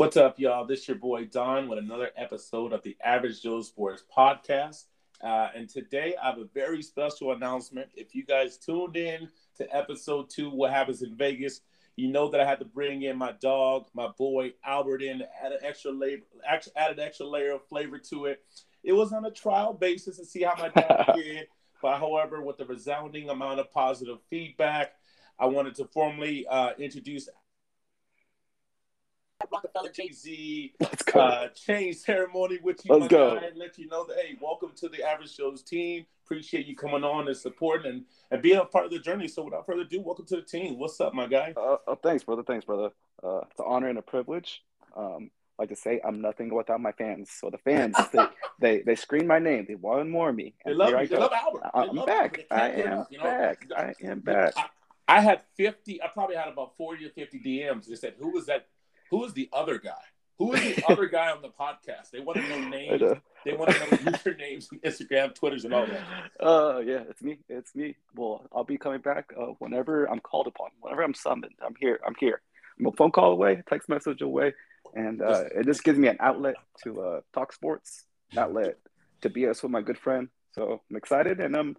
What's up, y'all? This your boy Don with another episode of the Average Joe Sports Podcast. Uh, and today I have a very special announcement. If you guys tuned in to episode two, What Happens in Vegas, you know that I had to bring in my dog, my boy Albert in, add an extra layer, add an extra layer of flavor to it. It was on a trial basis to see how my dog did. But however, with the resounding amount of positive feedback, I wanted to formally uh, introduce Rockefeller Jay Z uh, chain ceremony with you. Let's go. Guy, let you know that hey, welcome to the Average Joe's team. Appreciate you coming on and supporting and, and being a part of the journey. So without further ado, welcome to the team. What's up, my guy? Uh, oh, thanks, brother. Thanks, brother. Uh, it's an honor and a privilege. Um, like to say, I'm nothing without my fans. So the fans, they, they they scream my name. They want more of me. And they love, I they love Albert. I, am back. I am back. I am back. I, I had 50. I probably had about 40 or 50 DMs. They said, "Who was that? Who is the other guy? Who is the other guy on the podcast? They want to know names. They want to know usernames, Instagram, Twitters, and all that. Uh, yeah, it's me. It's me. Well, I'll be coming back uh, whenever I'm called upon. Whenever I'm summoned, I'm here. I'm here. I'm a phone call away, text message away, and uh, it just gives me an outlet to uh, talk sports, outlet to be us with my good friend. So I'm excited and I'm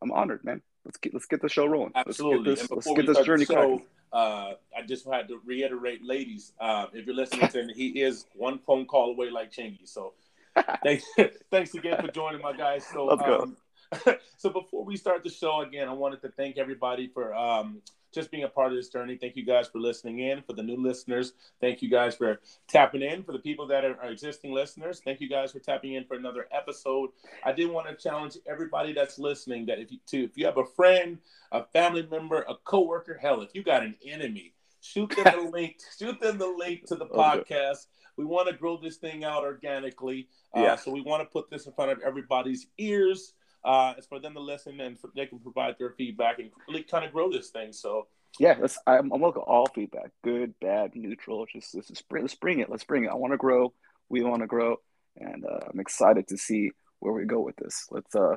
I'm honored, man. Let's get let's get the show rolling. Absolutely. Let's get this, let's get this journey show, uh, I just had to reiterate, ladies, uh, if you're listening to him, he is one phone call away like Chingy. So thanks, thanks again for joining my guys. So. Um, so before we start the show again, I wanted to thank everybody for um, just being a part of this journey. Thank you guys for listening in. For the new listeners, thank you guys for tapping in. For the people that are, are existing listeners, thank you guys for tapping in for another episode. I did want to challenge everybody that's listening that if you to if you have a friend, a family member, a coworker, hell, if you got an enemy, shoot them the link. Shoot them the link to the podcast. We want to grow this thing out organically. Uh, yeah. So we want to put this in front of everybody's ears uh, it's for them to listen and for, they can provide their feedback and really kind of grow this thing. So yeah, let's. I'm, I'm welcome all feedback, good, bad, neutral. Just let's, just bring, let's bring it. Let's bring it. I want to grow. We want to grow, and uh, I'm excited to see where we go with this. Let's uh,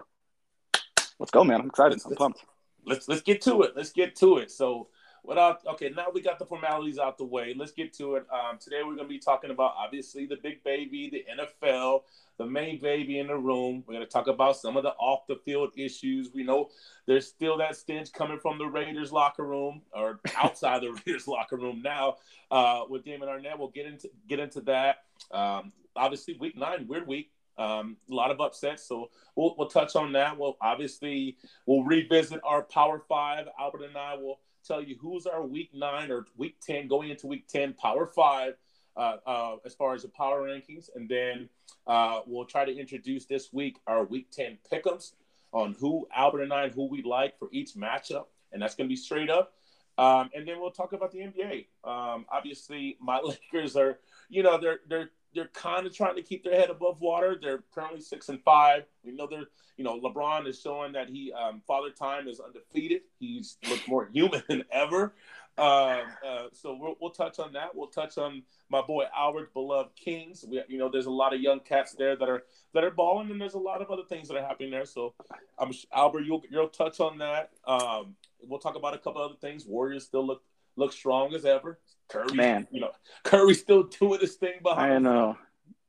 let's go, man. I'm excited. Let's, I'm pumped. Let's let's get to it. Let's get to it. So without okay now we got the formalities out the way. Let's get to it. Um, today we're to be talking about obviously the big baby the nfl the main baby in the room. We're to talk about some of the off the field issues. We know there's still that stench coming from the raiders locker room or outside the raiders locker room now uh, with damon Arnette, we'll get into get into that. Um, obviously week nine weird week. Um, a lot of upsets, so we'll, we'll touch on that. We'll obviously we'll revisit our Power Five. Albert and I will tell you who's our week nine or week 10 going into week 10 power five uh, uh, as far as the power rankings. And then uh, we'll try to introduce this week our week 10 pickums on who Albert and I who we like for each matchup. And that's going to be straight up. Um, and then we'll talk about the NBA. Um, obviously, my Lakers are, you know, they're they're they're kind of trying to keep their head above water. They're currently six and five. We know they're, you know, LeBron is showing that he, um, Father Time is undefeated. He's looked more human than ever. Uh, uh, so we'll, we'll touch on that. We'll touch on my boy Albert, beloved Kings. We, you know, there's a lot of young cats there that are that are balling, and there's a lot of other things that are happening there. So, I'm Albert, you'll you'll touch on that. Um, we'll talk about a couple other things. Warriors still look look strong as ever. Curry, man, you know, Curry's still doing this thing behind. I know,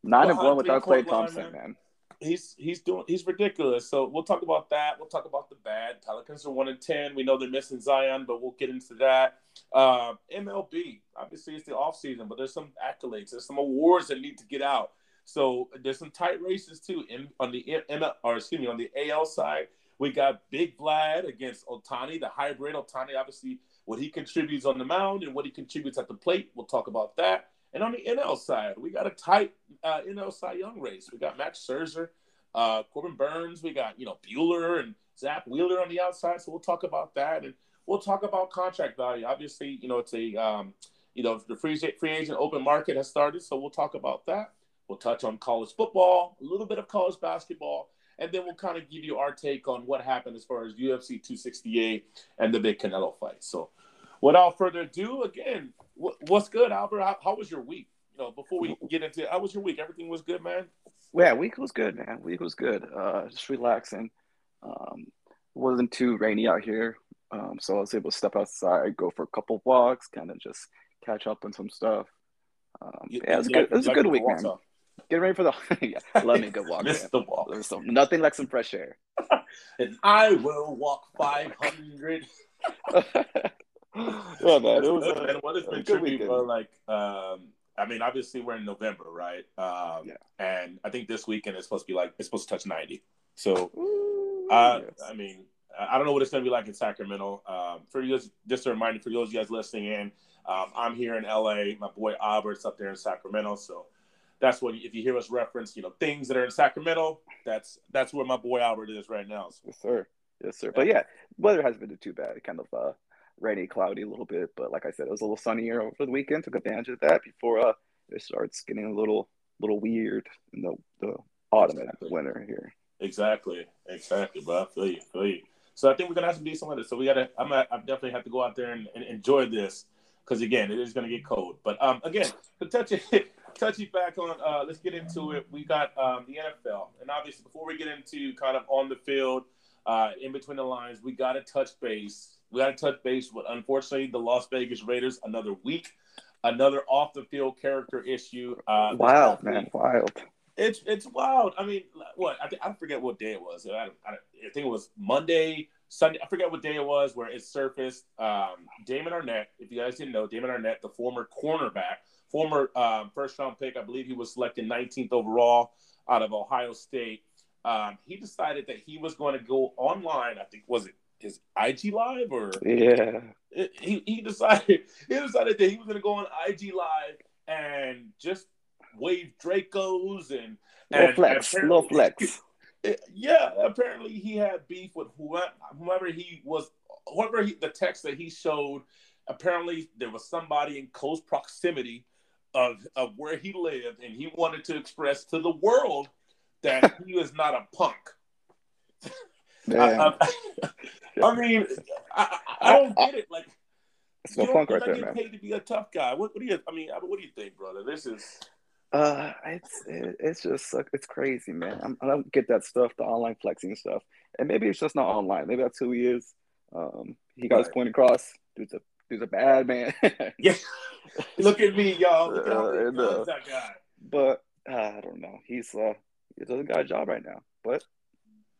nine and one without Klay Thompson, line, man. man. He's he's doing he's ridiculous. So we'll talk about that. We'll talk about the bad. Pelicans are one and ten. We know they're missing Zion, but we'll get into that. Uh, MLB, obviously it's the off season, but there's some accolades. There's some awards that need to get out. So there's some tight races too. In on the ML, or excuse me, on the AL side, we got Big Vlad against Ohtani, the hybrid Ohtani. Obviously, what he contributes on the mound and what he contributes at the plate. We'll talk about that. And on the NL side, we got a tight uh, NL Cy Young race. We got Max Scherzer, uh, Corbin Burnes. We got you know Buehler and Zack Wheeler on the outside. So we'll talk about that, and we'll talk about contract value. Obviously, you know it's a um, you know the free free agent open market has started, so we'll talk about that. We'll touch on college football, a little bit of college basketball, and then we'll kind of give you our take on what happened as far as UFC 268 and the big Canelo fight. So, without further ado, again, what's good, Albert? How, how, was your week? You know, before we get into it, how was your week? Everything was good, man. Yeah, week was good, man. Week was good. Uh, just relaxing. Um, wasn't too rainy out here, um, so I was able to step outside, go for a couple walks, kind of just catch up on some stuff. Um, yeah, it was, good, it was a good week, man. Get ready for the yeah, love me a good walk. Miss the walk. Nothing like some fresh air. and I will walk five hundred. yeah, man. It was. Uh, and what has been bro? Like, um, I mean, obviously we're in November, right? Um, yeah. And I think this weekend is supposed to be like it's supposed to touch ninety. So, Ooh, uh, yes. I mean, I don't know what it's going to be like in Sacramento. Um, for you, just a reminder for those of you guys listening in, um, I'm here in LA. My boy Albert's up there in Sacramento, so that's what if you hear us reference, you know, things that are in Sacramento, that's that's where my boy Albert is right now. So. Yes, sir. Yes, sir. But yeah, weather hasn't been too bad. Kind of uh, rainy, cloudy a little bit, but like I said, it was a little sunnier over the weekend. Took advantage of that before uh, it starts getting a little little weird in the the autumn exactly. and winter here. Exactly, exactly. But I feel you, feel you. So I think we're gonna have to do some decent weather. So we gotta, I'm, I definitely have to go out there and, and enjoy this because again, it is gonna get cold. But um, again, to touch it touchy back on. Uh, let's get into it. We got um, the NFL, and obviously, before we get into kind of on the field, uh, in between the lines, we got to touch base. We got to touch base with, unfortunately, the Las Vegas Raiders. Another week, another off the field character issue. Uh, wild, man, wild. It's it's wild. I mean, what I, I forget what day it was. I, I, I think it was Monday, Sunday. I forget what day it was where it surfaced. Um, Damon Arnette, if you guys didn't know, Damon Arnette, the former cornerback former um, first round pick. I believe he was selected 19th overall out of Ohio State. Um, he decided that he was going to go online. I think was it his IG live or yeah. It, he he decided he decided that he was going to go on IG live and just wave Dracos and no flex, no flex. yeah, apparently he had beef with whoever, whoever he was, whoever he, the text that he showed. Apparently, there was somebody in close proximity of, of where he lived, and he wanted to express to the world that he was not a punk. I, I, I, mean, I, I, don't get it. Like, it's no punk right there, man. Paid to be a tough guy. What, what do you? I mean, what do you think, brother? This is. Uh, it's it, it's just it's crazy, man. I'm, I do not get that stuff, the online flexing stuff, and maybe it's just not online. Maybe that's who he is. Um, he got right. his point across. Dude's a dude's a bad man. yeah, look at me, y'all. Look at uh, that guy. But uh, I don't know. He's uh, he doesn't got a job right now. But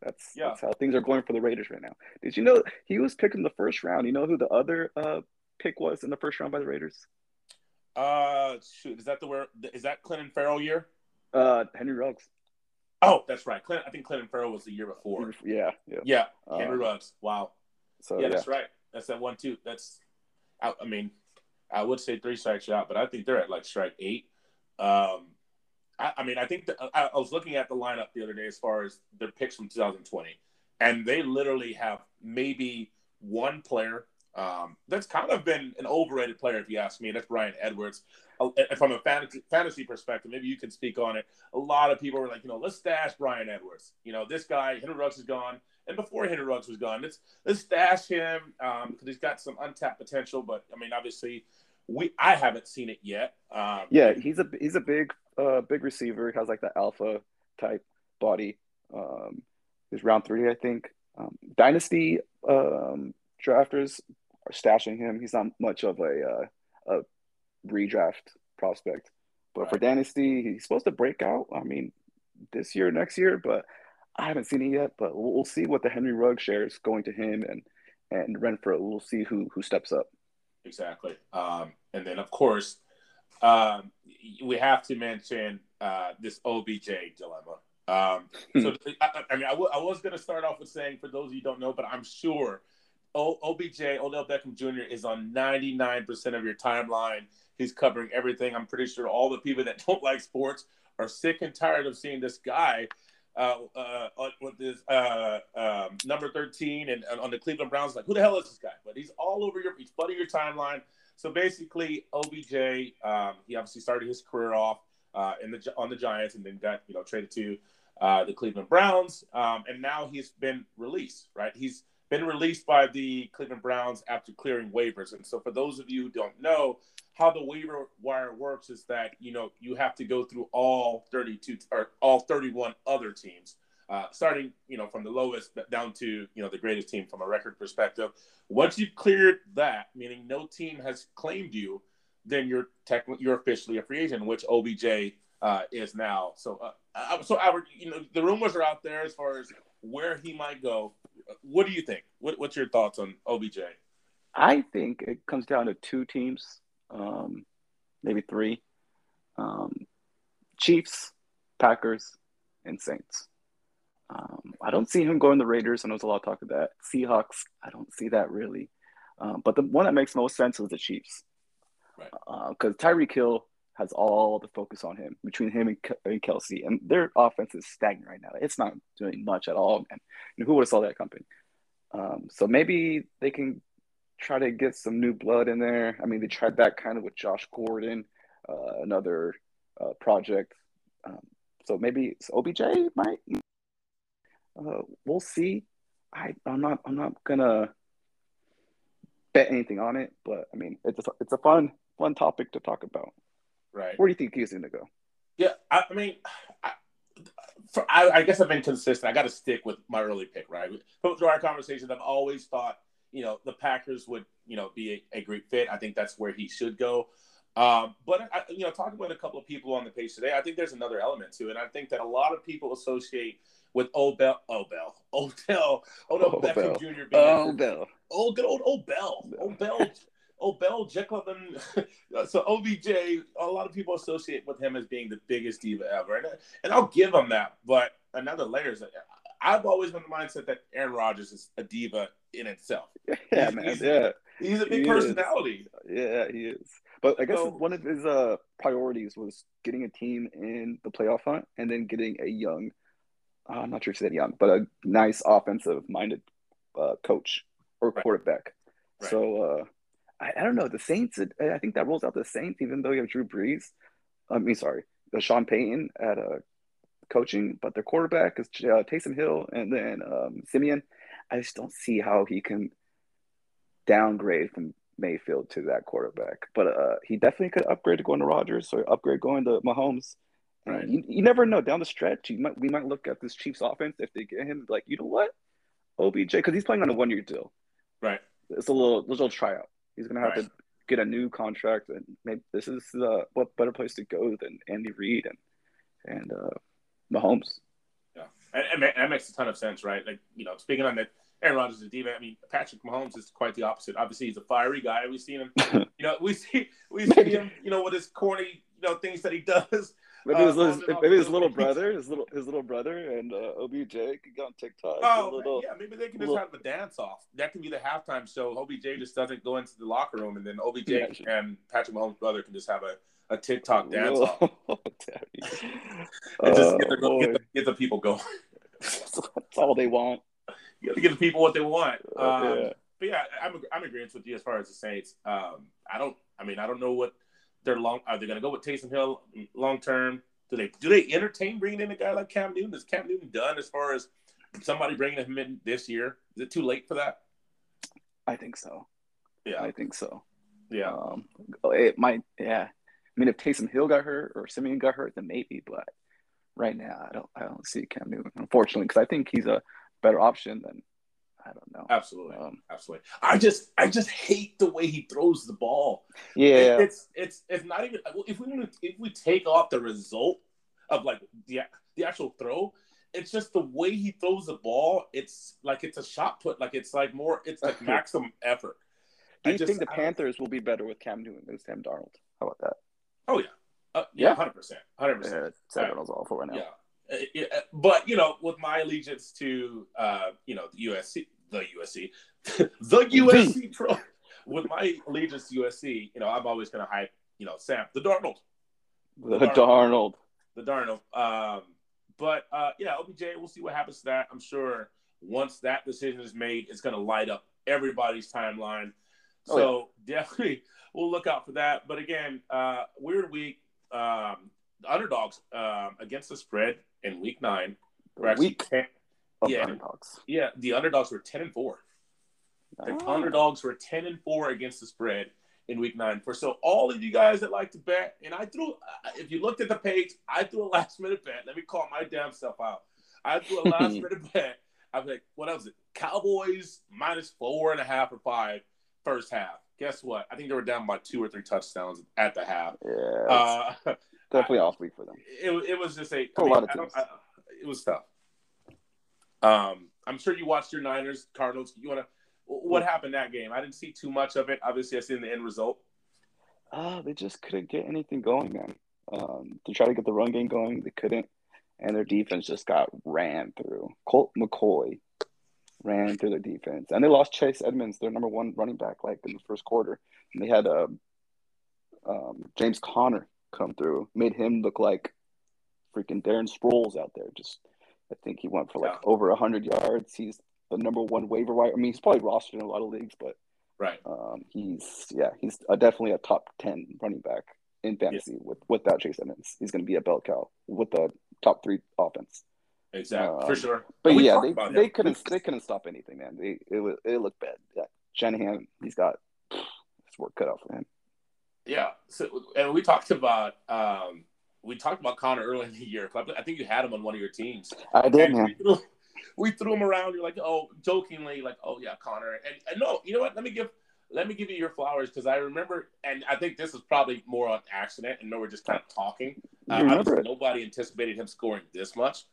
that's yeah. that's how things are going for the Raiders right now. Did you know he was picked in the first round? You know who the other uh pick was in the first round by the Raiders? Uh, shoot, is that the where is that Clinton Ferrell year? Uh, Henry Ruggs. Oh, that's right. Clint, I think Clinton Ferrell was the year before. Yeah, yeah. Yeah, Henry uh, Ruggs. Wow. So yeah, yeah, that's right. That's that one too. That's, I, I mean, I would say three strikes out, but I think they're at like strike eight. Um, I, I mean, I think the, I, I, was looking at the lineup the other day as far as their picks from 2020, and they literally have maybe one player um, that's kind of been an overrated player, if you ask me. And that's Bryan Edwards. Uh, from a fantasy, fantasy perspective, maybe you can speak on it. A lot of people were like, you know, let's stash Bryan Edwards. You know, this guy, Henry Ruggs is gone and before Henry Ruggs was gone. Let's let's stash him because um, he's got some untapped potential. But I mean, obviously, we I haven't seen it yet. Um, yeah, he's a he's a big uh, big receiver. He has like the alpha type body. Um, he's round three, I think. Um, Dynasty um, drafters are stashing him. He's not much of a uh, a redraft prospect, but right. for Dynasty, he's supposed to break out. I mean, this year, next year, but I haven't seen it yet, but we'll, we'll see what the Henry Rugg shares going to him and and Renfrow. We'll see who who steps up. Exactly, um, and then of course um, we have to mention uh, this OBJ dilemma. Um, so. I, I mean, I, w- I was going to start off with saying, for those of you who don't know, but I'm sure o- OBJ Odell Beckham Jr. is on 99% of your timeline. He's covering everything. I'm pretty sure all the people that don't like sports are sick and tired of seeing this guy uh, uh, with this uh, um, number 13 and, and, on the Cleveland Browns. Like, who the hell is this guy? But he's all over your, he's flooding your timeline. So basically, OBJ, um, he obviously started his career off uh, in the on the Giants and then got you know traded to uh, the Cleveland Browns, um, and now he's been released. Right, he's been released by the Cleveland Browns after clearing waivers. And so, for those of you who don't know, how the waiver wire works is that you know you have to go through all 32 or all 31 other teams uh, starting you know from the lowest down to you know the greatest team from a record perspective once you've cleared that meaning no team has claimed you then you're technically you're officially a free agent, which OBJ uh, is now. So, uh, so Albert, you know, the rumors are out there as far as where he might go. What do you think? What, what's your thoughts on OBJ? I think it comes down to two teams, um, maybe three: um, Chiefs, Packers, and Saints. Um, I don't see him going the Raiders. I know there's a lot of talk of that. Seahawks, I don't see that really. Um, but the one that makes most sense is the Chiefs. Because uh, Tyreek Hill has all the focus on him between him and, and Kelce, and their offense is stagnant right now. It's not doing much at all, and who would have saw that coming? Um, so maybe they can try to get some new blood in there. I mean, they tried that kind of with Josh Gordon, uh, another uh, project. Um, so maybe OBJ might. Uh, we'll see. I I'm not I'm not gonna bet anything on it, but I mean it's a, it's a fun fun topic to talk about. Right. Where do you think he's going to go? Yeah, I, I mean, I, for, I, I, guess I've been consistent. I got to stick with my early pick, right? Through our conversations, I've always thought, you know, the Packers would, you know, be a, a great fit. I think that's where he should go. Um, but I, you know, talking with a couple of people on the page today, I think there's another element to it. I think that a lot of people associate with Odell, Odell, Odell, Odell Beckham Jr. Being Odell, old good old Odell, Odell oh, Bell, Jekyll, and so OBJ, a lot of people associate with him as being the biggest diva ever, and and I'll give him that. But another layer is, I've always been the mindset that Aaron Rodgers is a diva in itself. Yeah, he's, man. He's, yeah, he's a big he personality. Is. Yeah, he is. But I guess so, one of his uh, priorities was getting a team in the playoff hunt and then getting a young, uh, I'm not sure if he said young, but a nice offensive minded uh, coach or right. quarterback. Right. So uh, I, I don't know. The Saints, I think that rolls out the Saints, even though you have Drew Brees. I mean, sorry, the Sean Payton at uh, coaching, but their quarterback is uh, Taysom Hill and then um, Siemian. I just don't see how he can downgrade from Mayfield to that quarterback. But uh, he definitely could upgrade to going to Rodgers or upgrade going to Mahomes. Right. You, you never know. Down the stretch, you might we might look at this Chiefs offense if they get him like, you know what, OBJ, because he's playing on a one year deal. Right. It's a little little tryout. He's gonna have right. to get a new contract, and maybe this is uh, what better place to go than Andy Reid and and uh, Mahomes. Yeah, and, and, that makes a ton of sense, right? Like you know, speaking on that, Aaron Rodgers is a diva. I mean, Patrick Mahomes is quite the opposite. Obviously, he's a fiery guy. We've seen him. you know, we see we see him. You know, with his corny, you know, things that he does. Maybe his, uh, his maybe his little brother, his little his little brother, and uh, OBJ could go on TikTok. Oh, little, yeah, maybe they can just little... have a dance off. That can be the halftime show. OBJ just doesn't go into the locker room, and then OBJ yeah, and Patrick Mahomes' brother can just have a, a TikTok dance off. and just get the, oh, get, the, get the people going. That's all they want. You got to give the people what they want. Uh, um, yeah. But yeah, I'm I'm agreeing with you as far as the Saints. Um, I don't. I mean, I don't know what they're long. Are they going to go with Taysom Hill long term? Do they do they entertain bringing in a guy like Cam Newton? Is Cam Newton done as far as somebody bringing him in this year? Is it too late for that? I think so. Yeah, I think so. Yeah, um, it might. Yeah, I mean, if Taysom Hill got hurt or Siemian got hurt, then maybe. But right now, I don't. I don't see Cam Newton, unfortunately, because I think he's a better option than I don't know. Absolutely, um, absolutely. I just, I just hate the way he throws the ball. Yeah, it's, it's, it's not even. If we if we take off the result of like the the actual throw, it's just the way he throws the ball. It's like it's a shot put. Like it's like more. It's like maximum effort. Do you just, think the Panthers will be better with Cam Newton than Sam Darnold? How about that? Oh yeah, uh, yeah, hundred percent, hundred percent. Sam Darnold's awful right now. Yeah. Uh, uh, but you know, with my allegiance to uh, you know the USC, the USC, the USC pro, with my allegiance to USC, you know, I'm always going to hype, you know, Sam the Darnold, the, the Darnold, the Darnold. Um, but uh, yeah, OBJ, we'll see what happens to that. I'm sure once that decision is made, it's going to light up everybody's timeline. So oh, yeah. definitely, we'll look out for that. But again, uh, weird week. Um, the underdogs um, against the spread in week nine. We're week ten, yeah, underdogs. Yeah, the underdogs were ten and four. The oh. underdogs were ten and four against the spread in week nine. For so all of you guys that like to bet, and I threw, uh, if you looked at the page, I threw a last minute bet. Let me call my damn self out. I threw a last minute bet. I was like, what was it? Cowboys minus four and a half or five first half. guess what? I think they were down by two or three touchdowns at the half. Yeah, Uh, definitely off week for them. it, it was just a, For a I mean, lot of teams. I- it was tough. Um, I'm sure you watched your Niners Cardinals. You want to? What happened that game? I didn't see too much of it. Obviously, I seen the end result. Ah, they just couldn't get anything going, man. Um, to try to get the run game going, they couldn't, and their defense just got ran through. Colt McCoy ran through their defense, and they lost Chase Edmonds, their number one running back, like in the first quarter. And they had um, um, James Conner come through, made him look like freaking Darren Sproles out there. Just, I think he went for like Yeah. over hundred yards. He's the number one waiver wire. I mean, he's probably rostered in a lot of leagues, but Right. um, he's yeah, he's uh definitely a top ten running back in fantasy with without Chase Edmonds. He's going to be a bell cow with the top three offense. Exactly, for Um, sure. But yeah, they, they couldn't they couldn't stop anything, man. They it was it looked bad. Yeah, Shanahan, he's got his work cut out for him. Yeah. So, and we talked about um, we talked about Conner early in the year. I think you had him on one of your teams. I did, we, threw, we threw him around. You're like, oh, jokingly, like, oh yeah, Conner. And, and no, you know what? Let me give let me give you your flowers because I remember, and I think this is probably more on accident, and no, we're just kind of talking. Uh, remember obviously, it? nobody anticipated him scoring this much.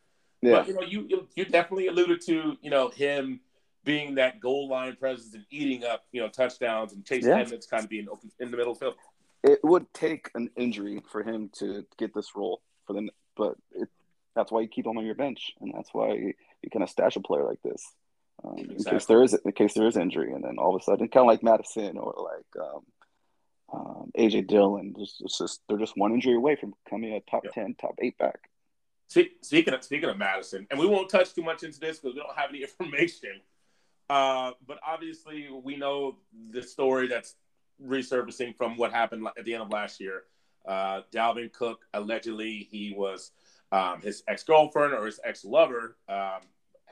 Yeah, But you know, you you- you definitely alluded to you know him being that goal line presence and eating up you know touchdowns and Chase Yeah. Edmonds kind of being open in the middle of the field. It would take an injury for him to get this role for them, but it, that's why you keep him on your bench, and that's why you, you kind of stash a player like this. Um, In case there is in case there is injury, and then all of a sudden, kind of like Mattison or like um, um, AJ Dillon, just, it's just they're just one injury away from becoming a top Yeah. ten, top eight back. See, speaking of speaking of Mattison, and we won't touch too much into this because we don't have any information. Uh, but obviously, we know the story that's resurfacing from what happened at the end of last year. Uh, Dalvin Cook allegedly he was um, his ex girlfriend or his ex lover um,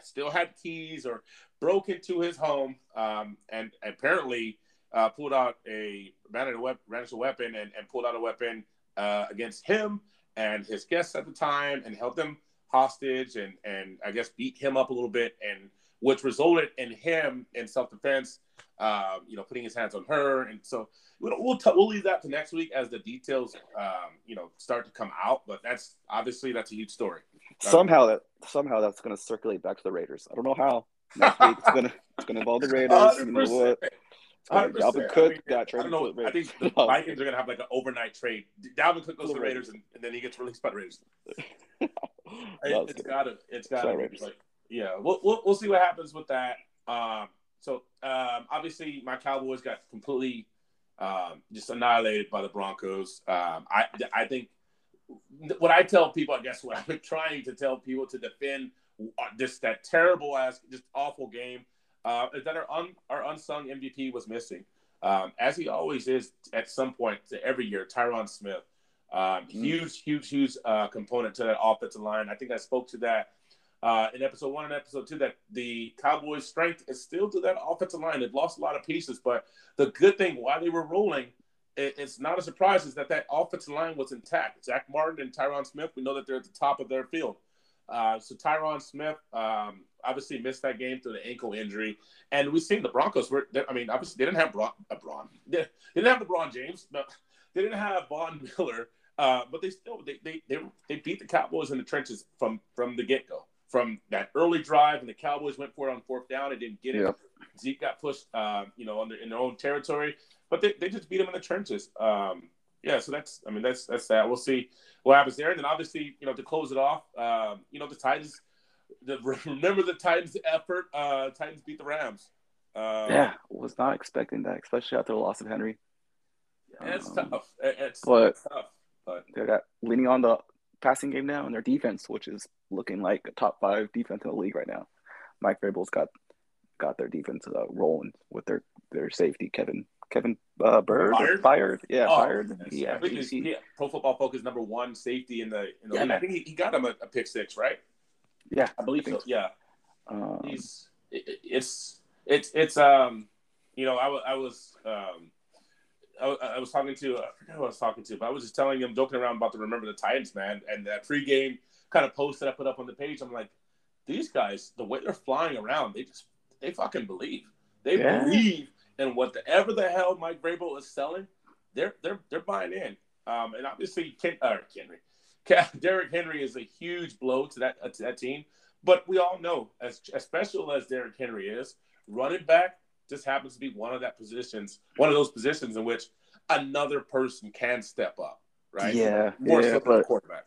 still had keys or broke into his home um, and apparently uh, pulled out a ran a weapon and, and pulled out a weapon uh, against him and his guests at the time and held them hostage and and I guess beat him up a little bit and which resulted in him in self defense, um, you know, putting his hands on her and so we'll we'll, t- we'll leave that to next week as the details um, you know start to come out. But that's obviously that's a huge story. Somehow that somehow that's going to circulate back to the Raiders. I don't know how. Next week it's gonna it's gonna involve the Raiders. You know what? It's gonna- 100%. Dalvin I mean, got I don't know. I think the Vikings are going to have like an overnight trade. Dalvin Cook goes To the Raiders, and, and then he gets released by the Raiders. It, has got to. It's got Sorry, to. Raiders. Like, yeah, we'll, we'll we'll see what happens with that. Um, so um, obviously, my Cowboys got completely um, just annihilated by the Broncos. Um, I I think what I tell people, I guess what I've been trying to tell people to defend uh, this that terrible ass, just awful game, uh, is that our un, our unsung MVP was missing, um, as he always is at some point every year. Tyron Smith, um, huge, huge, huge uh, component to that offensive line. I think I spoke to that uh, in episode one and episode two that the Cowboys' strength is still to that offensive line. They've lost a lot of pieces, but the good thing while they were rolling, it, it's not a surprise is that that offensive line was intact. Zack Martin and Tyron Smith, we know that they're at the top of their field. Uh, so Tyron Smith um, obviously missed that game through the ankle injury, and we've seen the Broncos were. I mean, obviously they didn't have Braun. Uh, Braun. They, they didn't have LeBron James. No, they didn't have Von Miller. Uh, but they still they, they they they beat the Cowboys in the trenches from from the get go. From that early drive, and the Cowboys went for it on fourth down and didn't get it. Zeke got pushed, uh, you know, under in their own territory, but they, they just beat them in the trenches. Um, yeah, so that's I mean that's that's that. We'll see what happens there, and then obviously you know to close it off, um, you know the Titans. The, remember the Titans' effort. Uh, Titans beat the Rams. Uh, Yeah, was not expecting that, especially after the loss of Henry. it's Um, tough. It's, but- it's tough, but They got leaning on the passing game now and their defense, which is looking like a top five defense in the league right now. Mike Vrabel's got got their defense uh, rolling with their their safety Kevin Kevin uh, Bird Fired? fired yeah Oh, fired yes. yeah I think he's- he's, he- yeah, Pro Football Focus number one safety in the in the Yeah, league. I think he, he got him a, a pick six, right? yeah I believe I think so. Yeah. um, he's it, it- it's it's it's um you know I I was um I, I was talking to I forget who I was talking to but I was just telling him joking around about the remember the Titans man and that pregame kind of post that I put up on the page I'm like these guys the way they're flying around they just they fucking believe they Yeah. believe in whatever the hell Mike Vrabel is selling, they're they're they're buying in. Um, and obviously, Ken, uh, Henry, Derrick Henry is a huge blow to that uh, to that team. But we all know, as, as special as Derrick Henry is, running back just happens to be one of that positions, one of those positions in which another person can step up, right? Yeah, more yeah, so than the quarterback.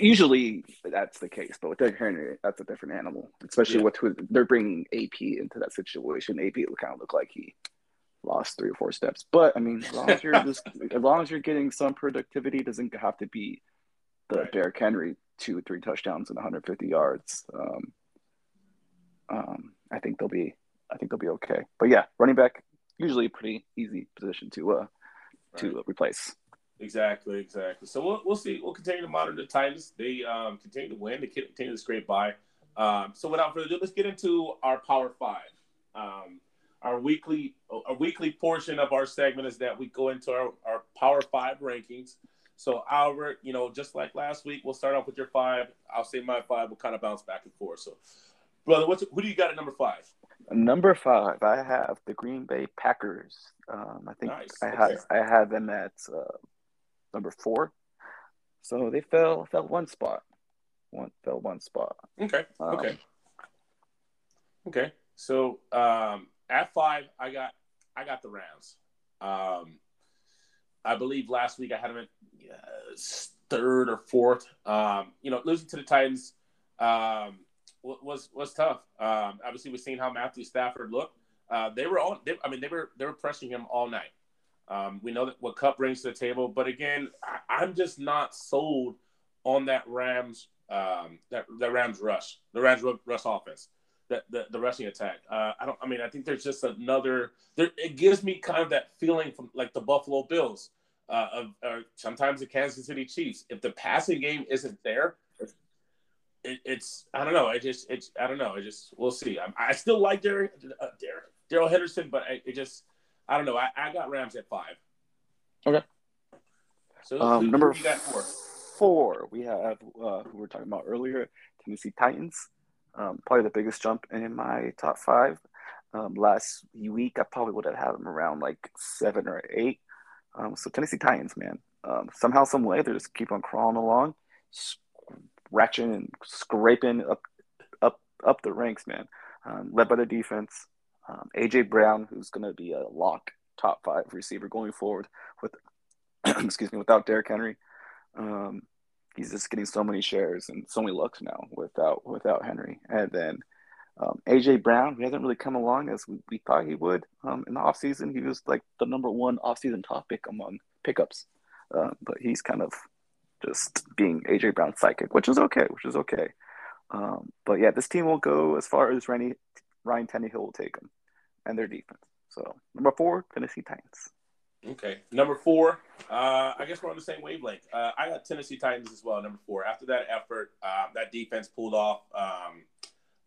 Usually that's the case, but with Derrick Henry, that's a different animal. Especially Yeah. with who they're bringing AP into that situation. AP will kind of look like he lost three or four steps. But I mean, as long as you're just, as long as you're getting some productivity, it doesn't have to be the Right. Derrick Henry two, three touchdowns and 150 yards. Um, um, I think they'll be, I think they'll be okay. But yeah, running back usually a pretty easy position to uh to replace. Exactly, exactly. So we'll, we'll see. We'll continue to monitor the Titans. They um, continue to win. They continue to scrape by. Um, so without further ado, let's get into our Power Five. Um, our weekly a weekly portion of our segment is that we go into our, our Power Five rankings. So Albert, you know, just like last week, we'll start off with your five. I'll say my five. We'll kind of bounce back and forth. So, brother, what's who do you got at number five? Number five, I have the Green Bay Packers. Um, I think Nice. I Okay. have I have them at uh, number four. So they fell fell one spot, one fell one spot. Okay. Um, Okay. Okay. So um, at five, I got I got the Rams. Um, I believe last week I had them at uh, third or fourth. Um, you know, losing to the Titans um, was was tough. Um, obviously, we've seen how Matthew Stafford looked. Uh, they were all. They, I mean, they were they were pressing him all night. Um, we know that what Kupp brings to the table, but again, I, I'm just not sold on that Rams um, that Rams rush, the Rams ru- rush offense, the the, the rushing attack. Uh, I don't. I mean, I think there's just another. There, it gives me kind of that feeling from like the Buffalo Bills, uh, of or sometimes the Kansas City Chiefs. If the passing game isn't there, it, it's I don't know. I just it's I don't know. I just we'll see. I, I still like Derek uh, Darrell Henderson, but I, it just I don't know. I, I got Rams at five. Okay. So Um, number got four. four, we have uh, who we were talking about earlier, Tennessee Titans. Um, probably the biggest jump in my top five. Um, last week, I probably would have had them around like seven or eight. Um, so Tennessee Titans, man, um, somehow, some way, they just keep on crawling along, scratching and scraping up, up, up the ranks, man. Um, led by the defense, um, AJ Brown, who's going to be a lock top five receiver going forward with, excuse me, without Derrick Henry. Um, he's just getting so many shares and so many looks now without without Henry. And then um, AJ Brown, he hasn't really come along as we, we thought he would. Um, in the offseason, he was like the number one offseason topic among pickups. Uh, but he's kind of just being AJ Brown's psychic, which is okay, which is okay. Um, but yeah, this team will go as far as Ryan, Ryan Tannehill will take them and their defense. So number four, Tennessee Titans. Okay, number four. Uh, I guess we're on the same wavelength. Uh, I got Tennessee Titans as well. Number four. After that effort, uh, that defense pulled off um,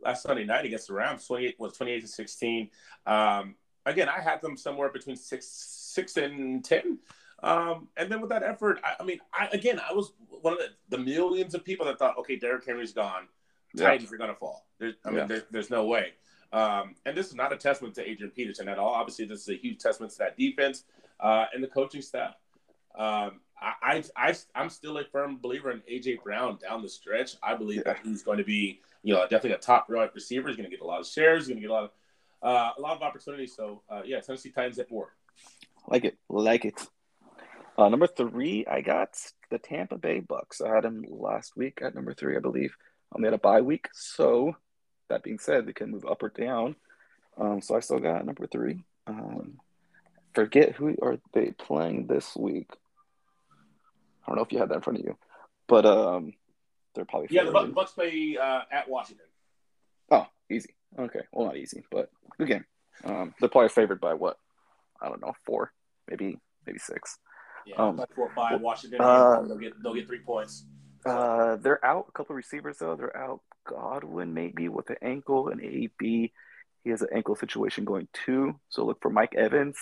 last Sunday night against the Rams. Twenty-eight was twenty-eight to sixteen. Um, again, I had them somewhere between six, six and ten. Um, and then with that effort, I, I mean, I, again, I was one of the, the millions of people that thought, okay, Derrick Henry's gone, Yeah. Titans are going to fall. There's, I mean, Yeah. there, there's no way. Um, and this is not a testament to Adrian Peterson at all. Obviously, this is a huge testament to that defense uh, and the coaching staff. Um, I, I, I, I'm still a firm believer in AJ Brown down the stretch. I believe that he's going to be, you know, definitely a top right receiver. He's going to get a lot of shares. He's going to get a lot of, uh, a lot of opportunities. So, uh, yeah, Tennessee Titans at four. Like it, like it. Uh, number three, I got the Tampa Bay Bucks. I had them last week at number three, I believe. Um, they had a bye week, so that being said, they can move up or down. Um, so I still got number three. Um, forget who are they playing this week. I don't know if you had that in front of you, but um, they're probably Yeah, the. Bucks, Bucks play uh, at Washington. Oh, easy. Okay, well, not easy, but good game. Um, they're probably favored by what? I don't know, four, maybe, maybe six. Yeah, Um, four by Washington. uh, they'll get they'll get three points. Uh, they're out a couple receivers though. They're out Godwin maybe with an ankle and AB. He has an ankle situation going too. So look for Mike Evans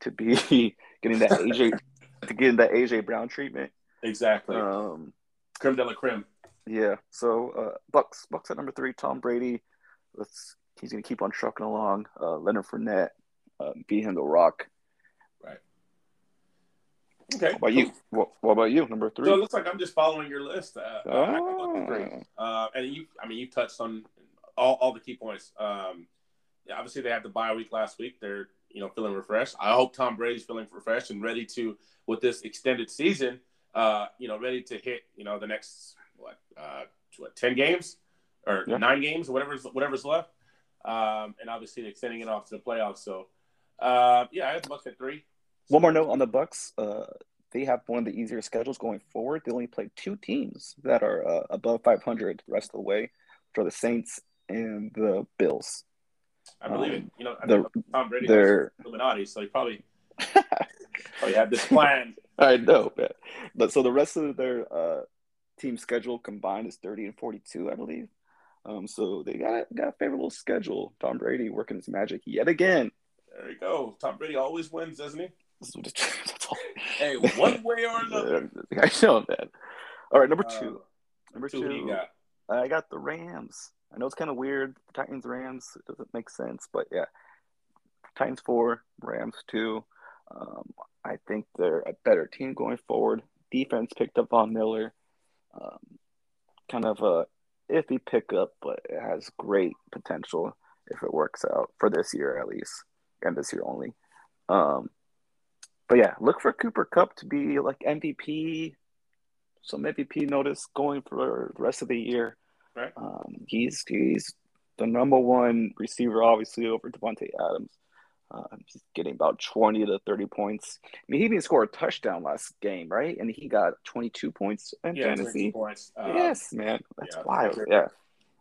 to be getting that AJ to getting that AJ Brown treatment. Exactly. Um, creme de la creme. yeah. So uh, Bucks Bucks at number three. Tom Brady. Let's he's gonna keep on trucking along. Uh, Leonard Fournette. uh, beat him to rock. Okay. What about you? What, what, about you? Number three. So it looks like I'm just following your list. Uh, oh. uh, and you, I mean, you touched on all, all the key points. Um, yeah, obviously they had the bye week last week. They're you know feeling refreshed. I hope Tom Brady's feeling refreshed and ready to with this extended season. Uh, you know, ready to hit you know the next what uh, what ten games or yeah. nine games, or whatever's whatever's left. Um, and obviously extending it off to the playoffs. So uh, yeah, I have the Bucks at three. One more note on the Bucks. Uh, they have one of the easier schedules going forward. They only play two teams that are uh, above 500 the rest of the way, for the Saints and the Bills. I believe um, it. You know, I the, Tom Brady is Illuminati, so he probably probably had this plan. I know, man. But so the rest of their uh, team schedule combined is 30 and 42, I believe. Um, so they got a, got a favorable schedule. Tom Brady working his magic yet again. There you go. Tom Brady always wins, doesn't he? hey, one way or another. I know that. All right, number uh, two. Uh, number two. two got? I got the Rams. I know it's kind of weird. Titans Rams it doesn't make sense, but yeah, Titans four, Rams two. Um, I think they're a better team going forward. Defense picked up Von Miller. Um, kind of a iffy pickup, but it has great potential if it works out for this year at least, and this year only. Um, but yeah, look for Cooper Kupp to be like MVP, some MVP notice going for the rest of the year. Right. Um, he's he's the number one receiver, obviously over Davante Adams. Uh, he's getting about twenty to thirty points. I mean, he even scored a touchdown last game, right? And he got twenty-two points in yeah, fantasy. Points. Uh, yes, man, that's yeah, wild. Yeah,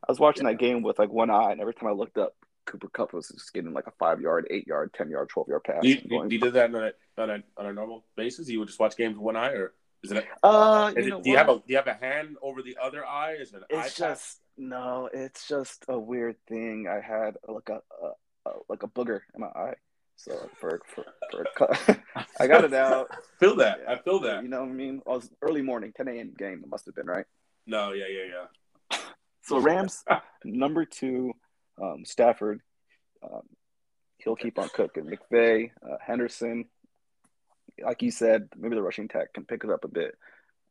I was watching yeah. that game with like one eye, and every time I looked up, Cooper Kupp was just getting like a five-yard, eight-yard, ten-yard, twelve-yard pass. Do you, you, you did that on a, on a normal basis? You would just watch games with one eye, or is it? Uh, is it, do you have a do you have a hand over the other eye? Is it an it's just no, it's just a weird thing. I had like a, a, a like a booger in my eye. So for for, for I got it out. feel that. Yeah. I feel that. You know what I mean? I was early morning, 10 a.m. game. It must have been right. No, yeah, yeah, yeah. So Rams number two, um, Stafford. Um, he'll keep on cooking. McVay, uh, Henderson. Like you said, maybe the rushing tech can pick it up a bit.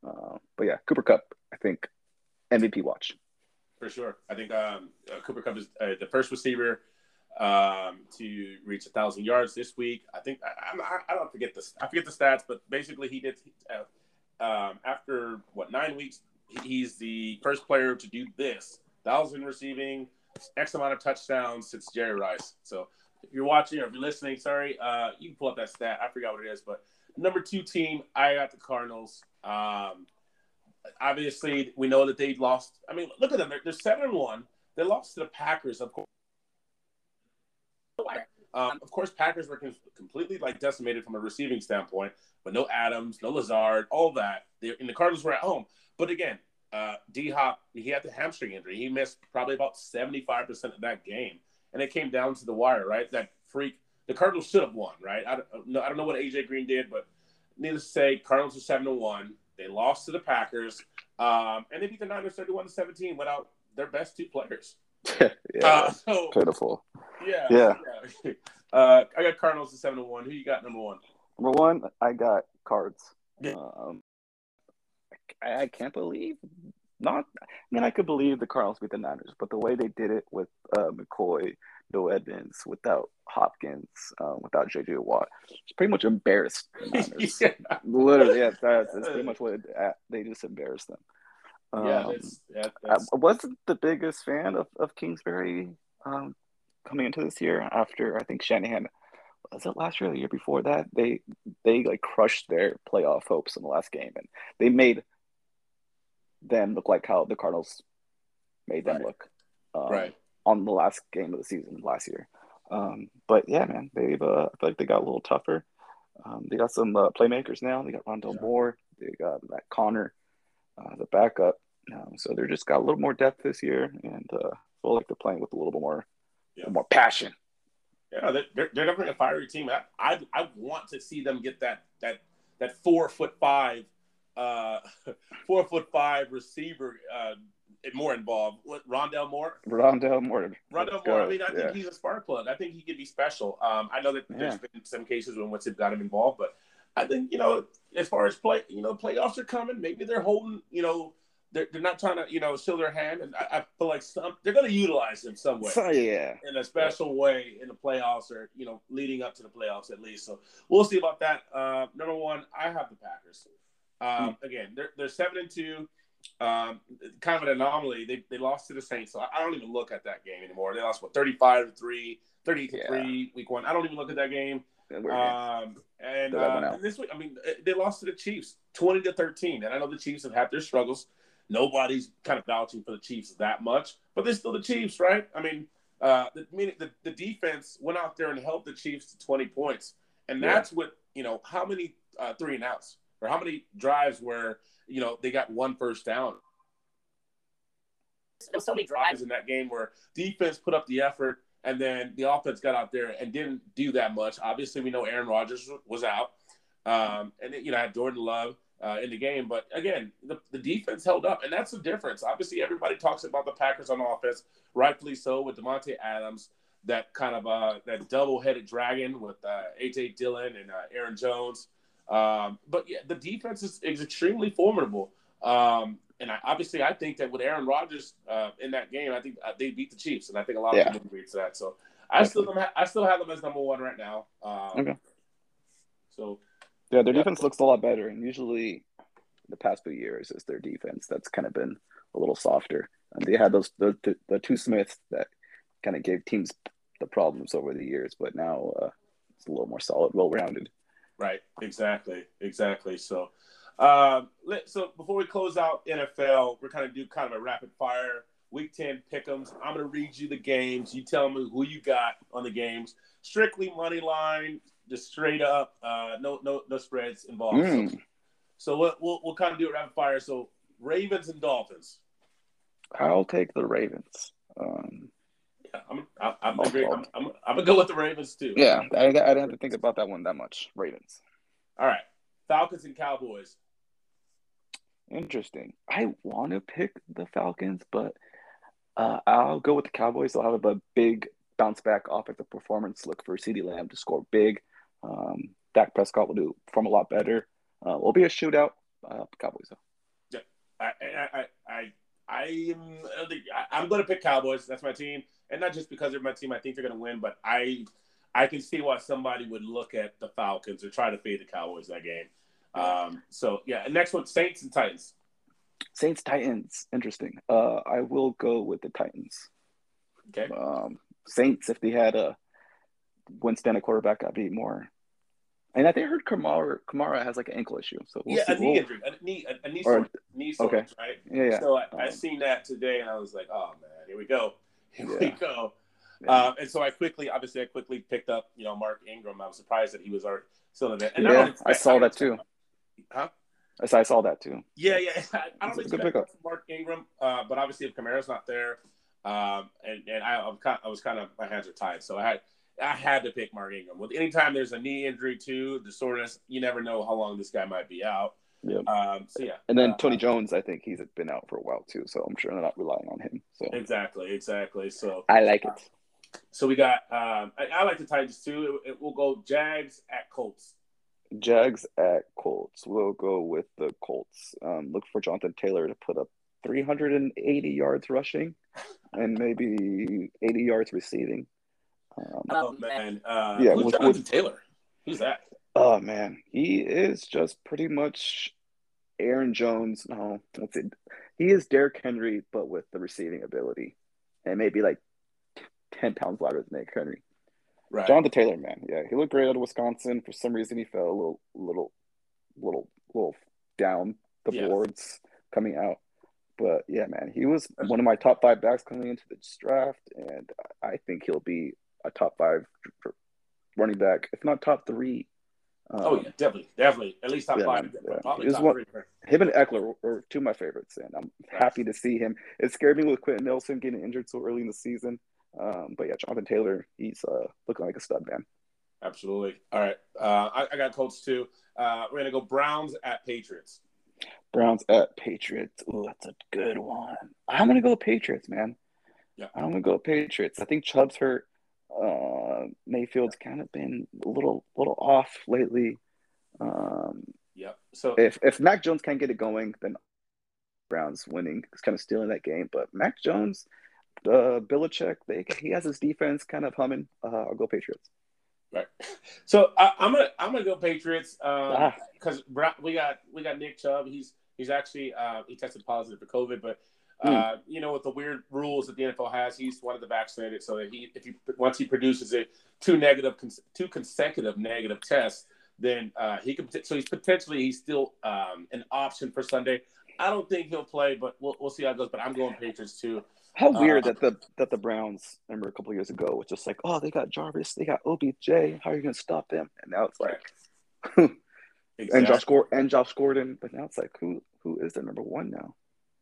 Uh, but yeah, Cooper Kupp, I think MVP watch. For sure, I think um, uh, Cooper Kupp is uh, the first receiver um, to reach a thousand yards this week. I think I, I, I, don't forget this. I forget the stats, but basically he did uh, um, after what nine weeks. He's the first player to do this: thousand receiving, X amount of touchdowns since Jerry Rice. So if you're watching or if you're listening, sorry, uh, you can pull up that stat. I forgot what it is, but number two team, I got the Cardinals. Um, obviously, we know that they lost. I mean, look at them; they're, they're seven and one. They lost to the Packers, of course. Um, of course, Packers were completely like decimated from a receiving standpoint, but no Adams, no Lazard, all that. They, and the Cardinals were at home. But again, uh, D Hop, he had the hamstring injury. He missed probably about 75% of that game. And it came down to the wire, right? That freak. The Cardinals should have won, right? I don't, know, I don't know what AJ Green did, but needless to say, Cardinals are 7 to 1. They lost to the Packers. Um, and they beat the Niners 31 to 17 without their best two players. yeah, uh, so, pitiful. Yeah, yeah. yeah. Uh, I got Cardinals at seven to one. Who you got number one? Number one, I got Cards. Yeah. Um, I, I, can't believe not. I mean, I could believe the Cardinals beat the Niners, but the way they did it with uh, McCoy, no Edmonds, without Hopkins, um, without JJ Watt, it's pretty much embarrassed yeah. Literally, yeah, that's, that's pretty much what it, uh, they just embarrassed them. Yeah, um, that's, yeah that's... I wasn't the biggest fan of, of Kingsbury um, coming into this year after I think Shanahan was it last year or the year before that they they like crushed their playoff hopes in the last game and they made them look like how the Cardinals made them right. look um, right on the last game of the season last year. Um, but yeah, man, they've uh, I feel like they got a little tougher. Um, they got some uh, playmakers now. They got yeah. Moore. They got that Conner, uh, the backup. Um, so they're just got a little more depth this year, and uh, feel like they're playing with a little bit more, yeah. more passion. Yeah, they're, they're definitely a fiery team. I, I, I want to see them get that that that four foot five, uh, four foot five receiver uh, more involved. What Rondale Moore? Rondale Moore. Rondale Moore. I mean, I think he's a spark plug. I think he could be special. Um, I know that yeah. there's been some cases when Winston got him involved, but I think you know, as far as play, you know, playoffs are coming. Maybe they're holding, you know, they're, they're not trying to, you know, show their hand, and I, I feel like some they're going to utilize him some way. So, yeah, in a special yeah. way in the playoffs, or you know, leading up to the playoffs at least. So we'll see about that. Uh, number one, I have the Packers. Um. Again, they're they're seven and two. Um, kind of an anomaly. They, they lost to the Saints, so I don't even look at that game anymore. They lost what 35 to 3, 30 to yeah. 3 week 1. I don't even look at that game. Um, and, uh, and this week, I mean, they lost to the Chiefs 20 to 13. And I know the Chiefs have had their struggles. Nobody's kind of vouching for the Chiefs that much, but they're still the Chiefs, right? I mean, uh, the, meaning the, the defense went out there and helped the Chiefs to 20 points. And that's yeah. what, you know, how many uh, three and outs or how many drives where, you know, they got one first down. There so many drives in that game where defense put up the effort and then the offense got out there and didn't do that much. Obviously, we know Aaron Rodgers was out, um, and you know had Jordan Love uh, in the game. But again, the, the defense held up, and that's the difference. Obviously, everybody talks about the Packers on offense, rightfully so, with Davante Adams, that kind of uh, that double-headed dragon with uh, AJ Dillon and uh, Aaron Jones. Um, but yeah, the defense is, is extremely formidable. Um, and I, obviously, I think that with Aaron Rodgers uh, in that game, I think uh, they beat the Chiefs, and I think a lot of yeah. people agree to that. So I still I still have them as number one right now. Um, okay. So yeah, their yeah. defense looks a lot better, and usually the past few years is their defense that's kind of been a little softer. And they had those the, the, the two Smiths that kind of gave teams the problems over the years, but now uh, it's a little more solid, well rounded. Right. Exactly. Exactly. So. Um, let, so before we close out NFL, we're kind of do kind of a rapid fire week 10 pick'ems. I'm going to read you the games. You tell me who you got on the games. Strictly money line, just straight up. Uh, no, no, no spreads involved. Mm. So, so we'll, we'll, we'll kind of do it rapid fire. So Ravens and Dolphins. I'll take the Ravens. Um, I'm, I'm, I'm, I'm, I'm, I'm, I'm gonna go with the Ravens too. Yeah, I, I didn't have to think about that one that much. Ravens. All right, Falcons and Cowboys. Interesting. I want to pick the Falcons, but uh, I'll go with the Cowboys. They'll have a big bounce back offensive performance. Look for CeeDee Lamb to score big. Um, Dak Prescott will do perform a lot better. Uh, will be a shootout. Uh, Cowboys though. Yeah, I, I, I, I, am I'm going to pick Cowboys. That's my team, and not just because they're my team. I think they're going to win, but I, I can see why somebody would look at the Falcons or try to fade the Cowboys that game. Um, so yeah, next one, Saints and Titans. Saints Titans, interesting. Uh, I will go with the Titans. Okay. Um, Saints, if they had a Winston a quarterback, I'd be more. And I think I heard Kamara Kamara has like an ankle issue, so we'll yeah, see. a knee we'll... injury, a knee, a, a knee sore, knee sore, okay. right? Yeah, yeah. So I, um, I seen that today, and I was like, oh man, here we go, here yeah. we go. Yeah. Uh, and so I quickly, obviously, I quickly picked up, you know, Mark Ingram. I was surprised that he was already still in it. And yeah, I, I saw that too. Huh? I saw that too. Yeah, yeah. I, don't expect Mark Ingram, uh, but obviously if Kamara's not there, um, and and I, I'm kind, I was kind of my hands are tied, so I had I had to pick Mark Ingram. With anytime there's a knee injury too, the soreness, you never know how long this guy might be out. Yep. Um, so yeah. And then uh, Tony Jones, I think he's been out for a while too, so I'm sure they're not relying on him. So exactly, exactly. So I like it. so we got. Um, I, I, like the Titans too. It, it, we'll go Jags at Colts. Jags at Colts. We'll go with the Colts. Um, look for Jonathan Taylor to put up 380 yards rushing and maybe 80 yards receiving. Um, oh man, uh, yeah, who's Jonathan with, Taylor? Who's that? Oh man, he is just pretty much Aaron Jones. No, let's see. He is Derrick Henry, but with the receiving ability, and maybe like 10 pounds lighter than Derrick Henry. Right. Jonathan Taylor, man, yeah, he looked great out of Wisconsin. For some reason, he fell a little, little, little, little down the yeah. boards coming out. But yeah, man, he was one of my top five backs coming into this draft, and I think he'll be a top five running back, if not top three. Um, oh yeah, definitely, definitely, at least top yeah, five. Yeah. Probably top one, three. Him and Ekeler were, two of my favorites, and I'm right. happy to see him. It scared me with Quenton Nelson getting injured so early in the season. Um, but yeah, Jonathan Taylor, he's uh, looking like a stud man. Absolutely. All right, uh, I, I, got Colts too. Uh, we're gonna go Browns at Patriots. Browns at Patriots. Oh, that's a good one. I'm gonna go Patriots, man. Yeah. I'm gonna go Patriots. I think Chubb's hurt. Uh, Mayfield's kind of been a little little off lately. Um, Yep. So if if Mac Jones can't get it going, then Browns winning. It's kind of stealing that game. But Mac Jones, uh, Belichick, they he has his defense kind of humming. Uh, I'll go Patriots. right. So I, I'm gonna I'm gonna go Patriots Ah. because we got we got Nick Chubb. He's he's actually uh, he tested positive for COVID, but. Hmm. Uh, you know, with the weird rules that the NFL has, he's one of the vaccinated. So that he, if he once he produces a two negative, two consecutive negative tests, then uh, he can. So he's potentially he's still um, an option for Sunday. I don't think he'll play, but we'll, we'll see how it goes. But I'm going Patriots too. How weird Uh, that the that the Browns remember a couple years ago was just like, oh, they got Jarvis, they got OBJ. How are you going to stop them? And now it's like, and Josh Gordon and Josh Gordon. But now it's like, who who is the number one now?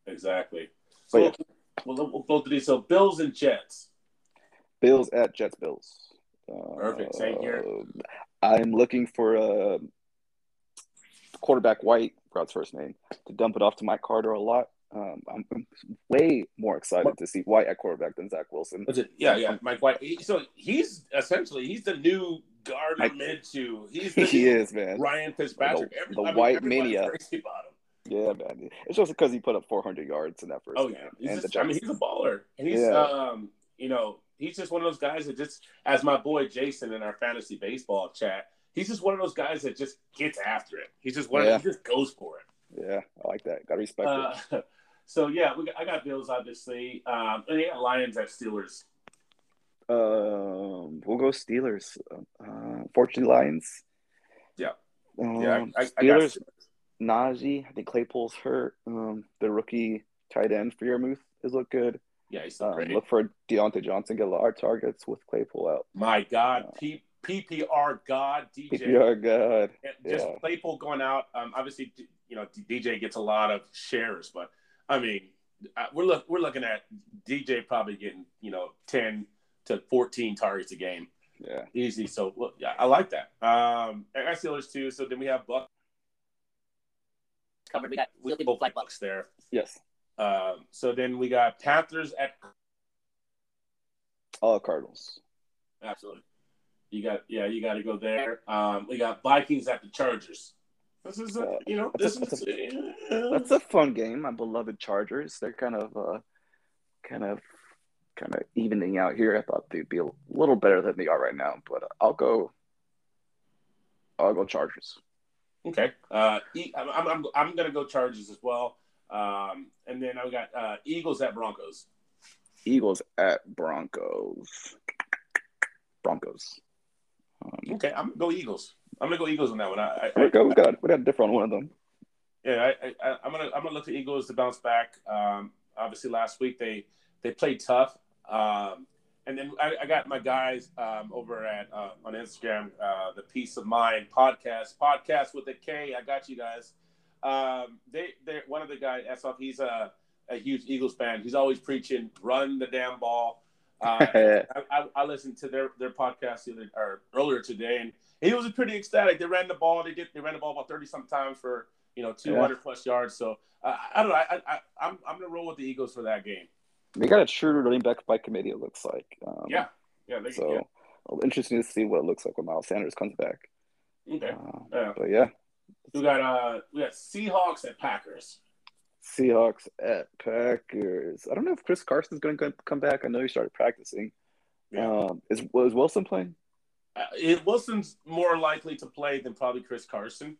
Exactly. But So we'll, we'll go through these. So Bills and Jets. Bills at Jets. Bills. Uh, Perfect. Same here. I'm looking for a quarterback White, Brad's first name, to dump it off to Mike Carter a lot. Um, I'm, I'm way more excited to see White at quarterback than Zach Wilson. It? Yeah, yeah. Mike White. He- so he's essentially he's the new Gardner Minshew. He's the he is, man. Ryan Fitzpatrick. The- Every- the I mean, white mania. crazy about him. Yeah, man. It's just because he put up 400 yards in that first Oh yeah, he's just, I mean he's a baller, and he's Yeah. um you know he's just one of those guys that just as my boy Jason in our fantasy baseball chat. He's just one of those guys that just gets after it. He's just one. Yeah. Of, he just goes for it. yeah, I like that. Got to respect it. Uh, so yeah, we got, I got Bills obviously, um, and yeah, Lions at Steelers. Um, we'll go Steelers. Uh, Fortune Lions. Yeah. Um, Yeah, I, I, I got Steelers. Najee. I think Claypool's hurt. Um, the rookie tight end Freiermuth has looked good. Yeah, he's Um, look for Diontae Johnson get a lot of targets with Claypool out. My God, P- PPR God DJ. PPR God. Just Yeah. Claypool going out. Um, obviously, you know DJ gets a lot of shares, but I mean, uh, we're look we're looking at DJ probably getting you know ten to fourteen targets a game Yeah. easy. So well, yeah, I like that. Um, I got Steelers too. So then we have Buck covered. We got we both like Bucks there. Yes. Um, so then we got Panthers at All Cardinals. absolutely. You got yeah, you got to go there. Um, we got Vikings at the Chargers. This is a, Uh, you know this that's is a- That's a fun game. My beloved Chargers. They're kind of, uh, kind of, kind of evening out here. I thought they'd be a little better than they are right now, but uh, I'll go. I'll go Chargers. Okay. Uh, I'm, I'm I'm I'm gonna go Chargers as well. Um, and then I got uh, Eagles at Broncos. Eagles at Broncos. Broncos. Um, Okay, I'm gonna go Eagles. I'm gonna go Eagles on that one. I, I, we got we got we got a different one of them. Yeah, I, I, I'm gonna I'm gonna look to Eagles to bounce back. Um, obviously, last week they they played tough, um, and then I, I got my guys um, over at uh, on Instagram, uh, the Peace of Mind podcast, podcast with a K. I got you guys. Um, they they one of the guys, Esop, he's a a huge Eagles fan. He's always preaching, run the damn ball. Uh, I, I, I listened to their their podcast the other, or earlier today, and he was pretty ecstatic. They ran the ball. They did. They ran the ball about thirty sometimes for you know two hundred plus yards. So uh, I don't know. I, I I'm I'm gonna roll with the Eagles for that game. They got a true running back by committee. It looks like. Um, Yeah, yeah. They, So interesting to see what it looks like when Miles Sanders comes back. yeah. Okay. Uh, Yeah. but yeah, We got uh we got Seahawks at Packers. Seahawks at Packers. I don't know if Chris Carson's going to come back. I know he started practicing. Yeah. Um, is was Wilson playing? Uh, it, Wilson's more likely to play than probably Chris Carson.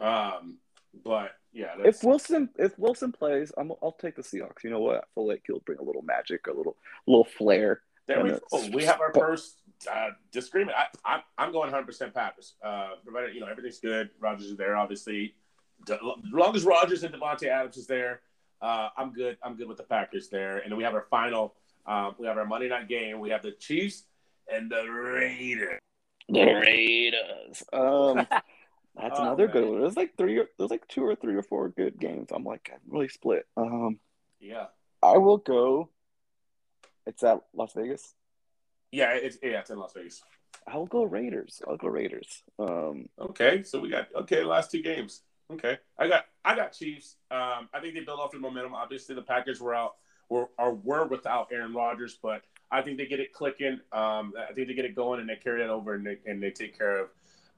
Um, but yeah, that's, If Wilson if Wilson plays, I'm, I'll take the Seahawks. You know what? I feel like he'll bring a little magic, a little little flair. there we go. We have our first uh, disagreement. I, I, I'm going 100 percent Packers. Uh, provided you know everything's good. Rodgers is there, obviously. The, as long as Rodgers and Davante Adams is there, uh, I'm good. I'm good with the Packers there. And then we have our final. Um, we have our Monday night game. We have the Chiefs and the Raiders. The Raiders. Um, that's Oh, another good one. There's like three. Or, there's like two or three or four good games. I'm like I'm really split. Um, Yeah, I will go. It's at Las Vegas. yeah, it's yeah, it's in Las Vegas. I'll go Raiders. I'll go Raiders. Um, Okay, so we got okay last two games. Okay, I got I got Chiefs. Um, I think they build off the momentum. Obviously, the Packers were out were or were without Aaron Rodgers, but I think they get it clicking. Um, I think they get it going and they carry it over and they and they take care of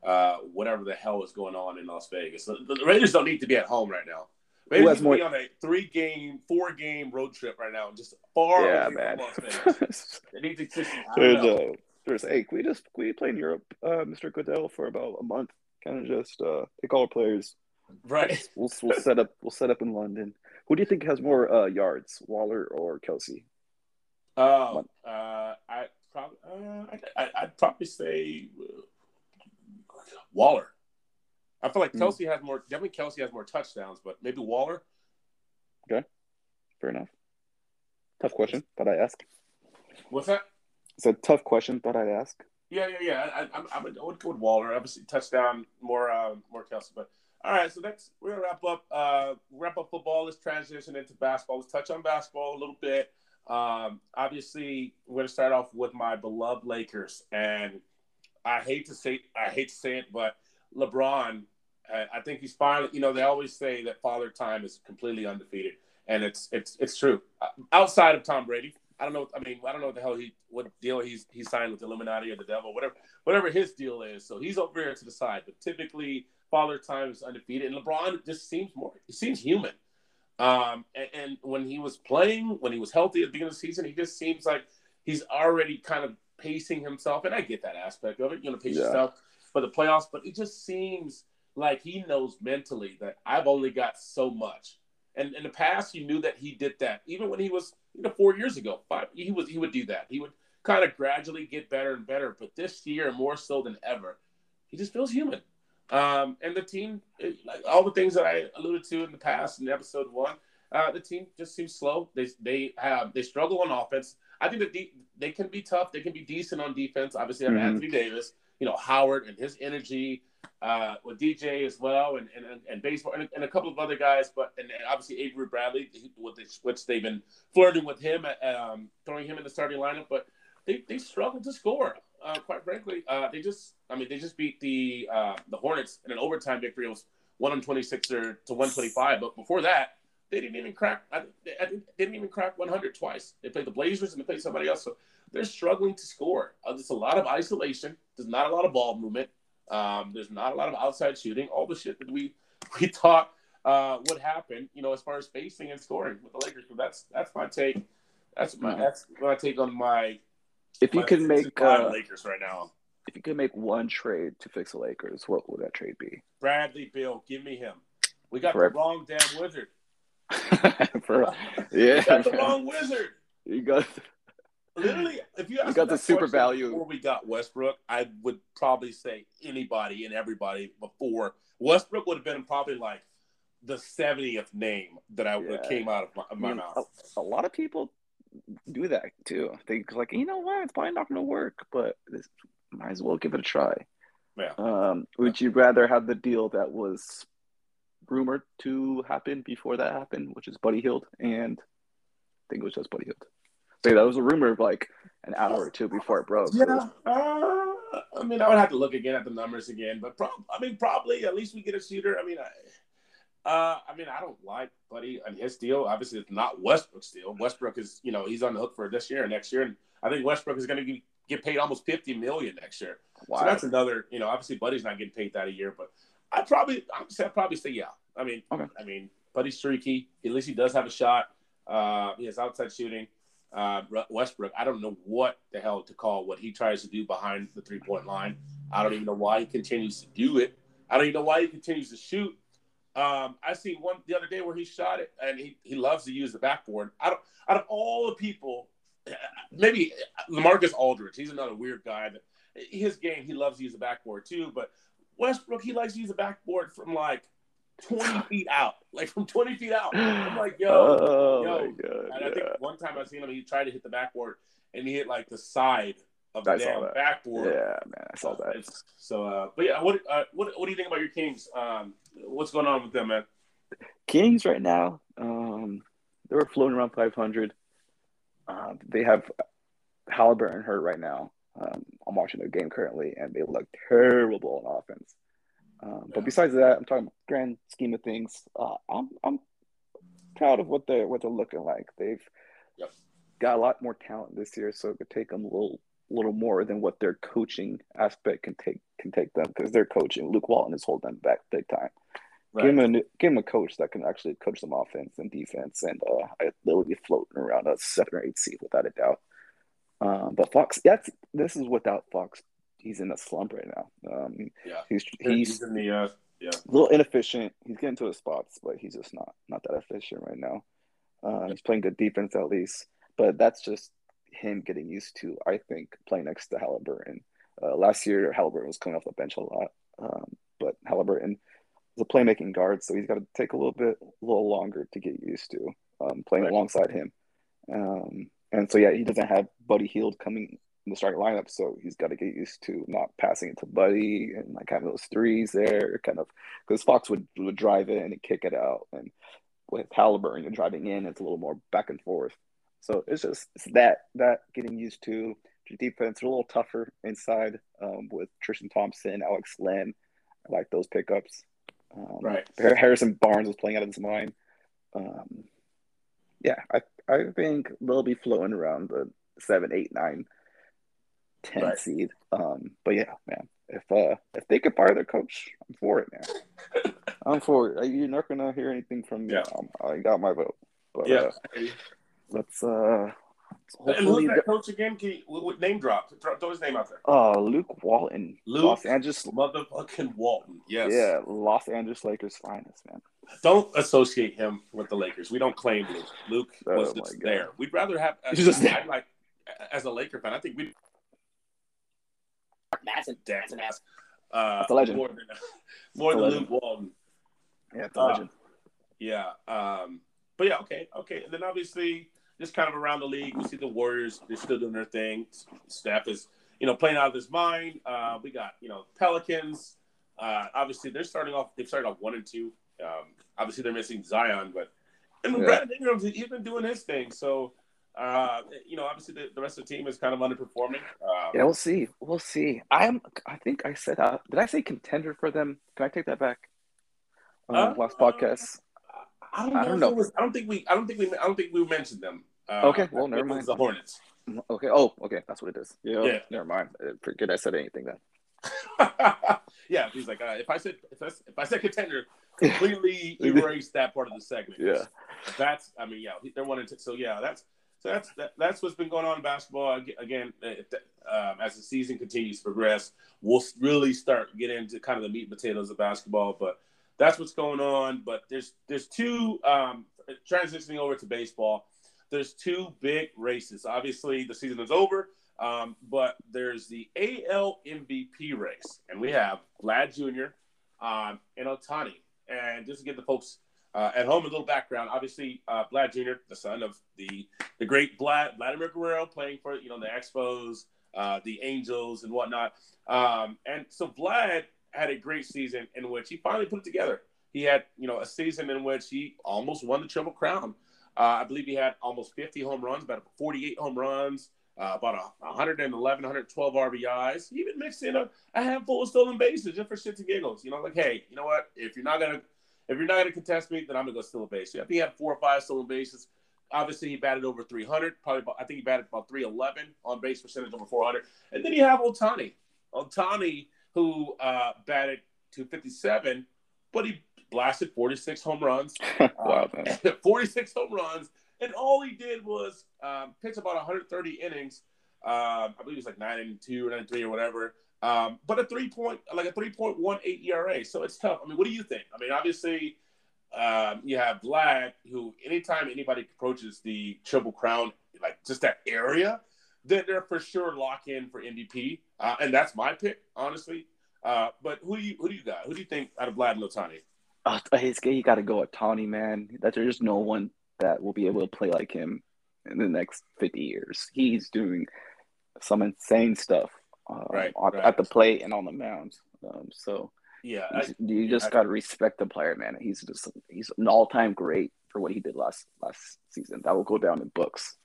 uh, whatever the hell is going on in Las Vegas. The, the Raiders don't need to be at home right now. Raiders need to more... be on a three game, four game road trip right now, just far yeah, away man. from Las Vegas. they need to just. There's, uh, there's, hey, can we just can we play in Europe, uh, Mr. Goodell, for about a month? Kind of just uh, take all our players. Right. We'll, we'll set up. We'll set up in London. Who do you think has more uh, yards, Waller or Kelce? Uh, uh, I probably, uh, I, I'd probably say Waller. I feel like Kelce mm. has more. Definitely, Kelce has more touchdowns, but maybe Waller. Okay, fair enough. Tough question, but I ask. What's that? It's a tough question, but I'd ask. Yeah, yeah, yeah. I, I, I, would, I would go with Waller. Obviously, touchdown more, uh, more Kelce. But all right, so next we're gonna wrap up. Uh, wrap up football. Let's transition into basketball. Let's touch on basketball a little bit. Um, obviously, we're gonna start off with my beloved Lakers, and I hate to say I hate to say it, but LeBron, I, think he's finally. You know, they always say that Father Time is completely undefeated, and it's it's it's true. Uh, outside of Tom Brady, I don't know. I mean, I don't know what the hell he what deal he's he signed with Illuminati or the devil, whatever whatever his deal is. So he's over here to the side. But typically, Father Time is undefeated, and LeBron just seems more. He seems human. Um, and, and, when he was playing, when he was healthy at the beginning of the season, he just seems like he's already kind of pacing himself. And I get that aspect of it, you know, pace yeah. yourself for the playoffs. But it just seems like he knows mentally that I've only got so much. And in the past, you knew that he did that. Even when he was, you know, four years ago, five, he was he would do that. He would kind of gradually get better and better. But this year, more so than ever, he just feels human. Um, and the team, like all the things that I alluded to in the past in episode one, uh, the team just seems slow. They they have they struggle on offense. I think that de- they can be tough. They can be decent on defense. Obviously, have mm-hmm. Anthony Davis, you know Howard and his energy uh, with DJ as well, and and, and baseball and, and a couple of other guys. But and obviously Avery Bradley, with which they've been flirting with him, um, throwing him in the starting lineup. But they they struggle to score uh, quite frankly. Uh, they just, I mean, they just beat the uh, the Hornets in an overtime victory. It was one on twenty six or to one twenty five. But before that, they didn't even crack. I, I, they didn't even crack one hundred twice. They played the Blazers and they played somebody else. So they're struggling to score. Uh, there's a lot of isolation. There's not a lot of ball movement. Um, there's not a lot of outside shooting. All the shit that we we thought uh, would happen, you know, as far as spacing and scoring with the Lakers. But that's that's my take. That's my mm-hmm. that's my take on my if you could make uh, Lakers right now, if you could make one trade to fix the Lakers, what would that trade be? Bradley Beal, give me him. We got the wrong damn wizard. For, yeah, got the wrong wizard. You got literally. If you, you got the super value before we got Westbrook, I would probably say anybody and everybody before Westbrook would have been probably like the 70th name that I yeah. came out of my, of my I mean, mouth. A, a, lot of people do that too. They like, you know what, it's probably not going to work, but this, might as well give it a try. Yeah. Um, would you rather have the deal that was rumored to happen before that happened, which is Buddy Hield, and I think it was just Buddy Hield. Say that was a rumor of like an hour or two before it broke. Yeah. So. Uh, I mean, I would have to look again at the numbers again, but I mean, probably at least we get a shooter. I mean, I, uh, I mean, I don't like Buddy and his deal. Obviously, it's not Westbrook's deal. Westbrook is, you know, he's on the hook for this year and next year, and I think Westbrook is going to get paid almost fifty million next year. Wow. So that's another, you know, obviously Buddy's not getting paid that a year, but I probably, I'd probably say yeah. I mean, okay. I mean, Buddy's streaky. At least he does have a shot. Uh, he has outside shooting. Uh, Westbrook, I don't know what the hell to call what he tries to do behind the three point line. I don't even know why he continues to do it. I don't even know why he continues to shoot. Um, I see one the other day where he shot it, and he, he loves to use the backboard. Out of out of all the people, maybe LaMarcus Aldridge, he's another weird guy. That his game, he loves to use the backboard too. But Westbrook, he likes to use the backboard from like 20 feet out, like from 20 feet out. I'm like, yo, oh, yo. and yeah. I think one time I seen him, he tried to hit the backboard, and he hit like the side of the I damn backboard. Yeah, man, I saw that. so, uh, but yeah, what, uh, what what do you think about your Kings? Um, what's going on with them, man? Kings right now, um, they were floating around 500. Uh, they have Haliburton hurt right now. Um, I'm watching their game currently, and they look terrible on offense. Um, yeah. But besides that, I'm talking grand scheme of things. Uh, I'm I'm proud of what they're what they're looking like. They've yep. got a lot more talent this year, so it could take them a little little more than what their coaching aspect can take can take them because they're coaching. Luke Walton is holding them back big time. Right. Give him a give him a coach that can actually coach them offense and defense, and uh, they'll be floating around a seven or eight seed without a doubt. Um, but Fox, that's this is without Fox. He's in a slump right now. Um, yeah, he's he's, he's in the uh, yeah a little inefficient. He's getting to his spots, but he's just not not that efficient right now. Uh, he's playing good defense at least, but that's just him getting used to. I think playing next to Haliburton. Uh, last year, Haliburton was coming off the bench a lot, um, but Haliburton is a playmaking guard, so he's got to take a little bit, a little longer to get used to um, playing right. alongside him. Um, and so yeah, he doesn't have Buddy Hield coming in the starting lineup, so he's got to get used to not passing it to Buddy and like having those threes there, kind of because Fox would would drive in and kick it out, and with Haliburton, you're driving in, it's a little more back and forth. So it's just it's that that getting used to the defense a little tougher inside um, with Tristan Thompson, Alex Len. I like those pickups. Um, right. Harrison Barnes was playing out of his mind. Um, yeah, I I think they'll be floating around the seven, eight, nine, ten right. seed. Um, but yeah, man, if uh if they could fire their coach, I'm for it, man. I'm for it. You're not gonna hear anything from me. Yeah. Um, I got my vote. But yeah. Uh, let's uh and who's that coach again? Can you, name drop? Throw his name out there. Uh, Luke Walton. Luke Los Angeles motherfucking Walton. Yes. Yeah, Los Angeles Lakers finest man. Don't associate him with the Lakers. We don't claim Luke. Luke oh was just there. We'd rather have. As, just there. like as a Laker fan. I think we. Massive, massive, massive. Uh, a legend. More than, more than legend. Luke Walton. Yeah, it's a legend. Uh, yeah. Um, but yeah, okay, okay. And then obviously just kind of around the league. We see the Warriors; they're still doing their thing. Steph is, you know, playing out of his mind. Uh, we got, you know, Pelicans. Uh, obviously, they're starting off. They've started off one and two. Um, obviously, they're missing Zion, but and yeah. Brandon Ingram's he's been doing his thing. So, uh, you know, obviously the, the, rest of the team is kind of underperforming. Um, yeah, we'll see. We'll see. I'm. I think I said. Uh, did I say contender for them? Can I take that back? Uh, last podcast. I don't know. I don't, know. Was, I don't think we. I don't think we. I don't think we mentioned them. Uh, okay, well, never mind. The Hornets. Okay. Oh, okay. That's what it is. Yeah. yeah. Never mind. Uh, forget I said anything then. yeah, he's like, uh, if I said if I, if I said contender, completely erase that part of the segment. Yeah. That's. I mean, yeah, they're one and two. So yeah, that's. So that's that, that's what's been going on in basketball. Again, um, as the season continues to progress, we'll really start getting into kind of the meat and potatoes of basketball. But that's what's going on. But there's there's two um, transitioning over to baseball there's two big races. Obviously, the season is over, um, but there's the AL MVP race, and we have Vlad Jr. Um, and Ohtani. And just to give the folks uh, at home a little background, obviously, uh, Vlad Jr., the son of the the great Vlad, Vladimir Guerrero, playing for you know the Expos, uh, the Angels, and whatnot. Um, and so Vlad had a great season in which he finally put it together. He had you know a season in which he almost won the Triple Crown. Uh, I believe he had almost 50 home runs, about 48 home runs, uh, about a 111, 112 RBIs. He even mixed in a, a, handful of stolen bases just for shits and giggles. You know, like, hey, you know what? If you're not gonna if you're not gonna contest me, then I'm gonna go steal a base. Yeah, I think he had four or five stolen bases. Obviously, he batted over 300. Probably, about, I think he batted about 311 on base percentage over 400. And then you have Ohtani, Ohtani, who uh, batted 257, but he blasted 46 home runs. wow, uh, 46 home runs. And all he did was um, pitch about 130 innings. Um, I believe it was like 9 and 2 or 9 and 3 or whatever. Um, but a three point, like a 3.18 ERA. So it's tough. I mean, what do you think? I mean, obviously, um, you have Vlad, who anytime anybody approaches the Triple Crown, like just that area, then they're for sure lock in for MVP. Uh, and that's my pick, honestly. Uh, but who do you who do you got? Who do you think out of Vlad and Ohtani? Uh, he's he got to go with Ohtani, man. That there's no one that will be able to play like him in the next 50 years. He's doing some insane stuff uh, right, at, right. at, the plate and on the mound. Um, so yeah, I, you just yeah, got to respect the player, man. He's just he's an all time great for what he did last last season. That will go down in books.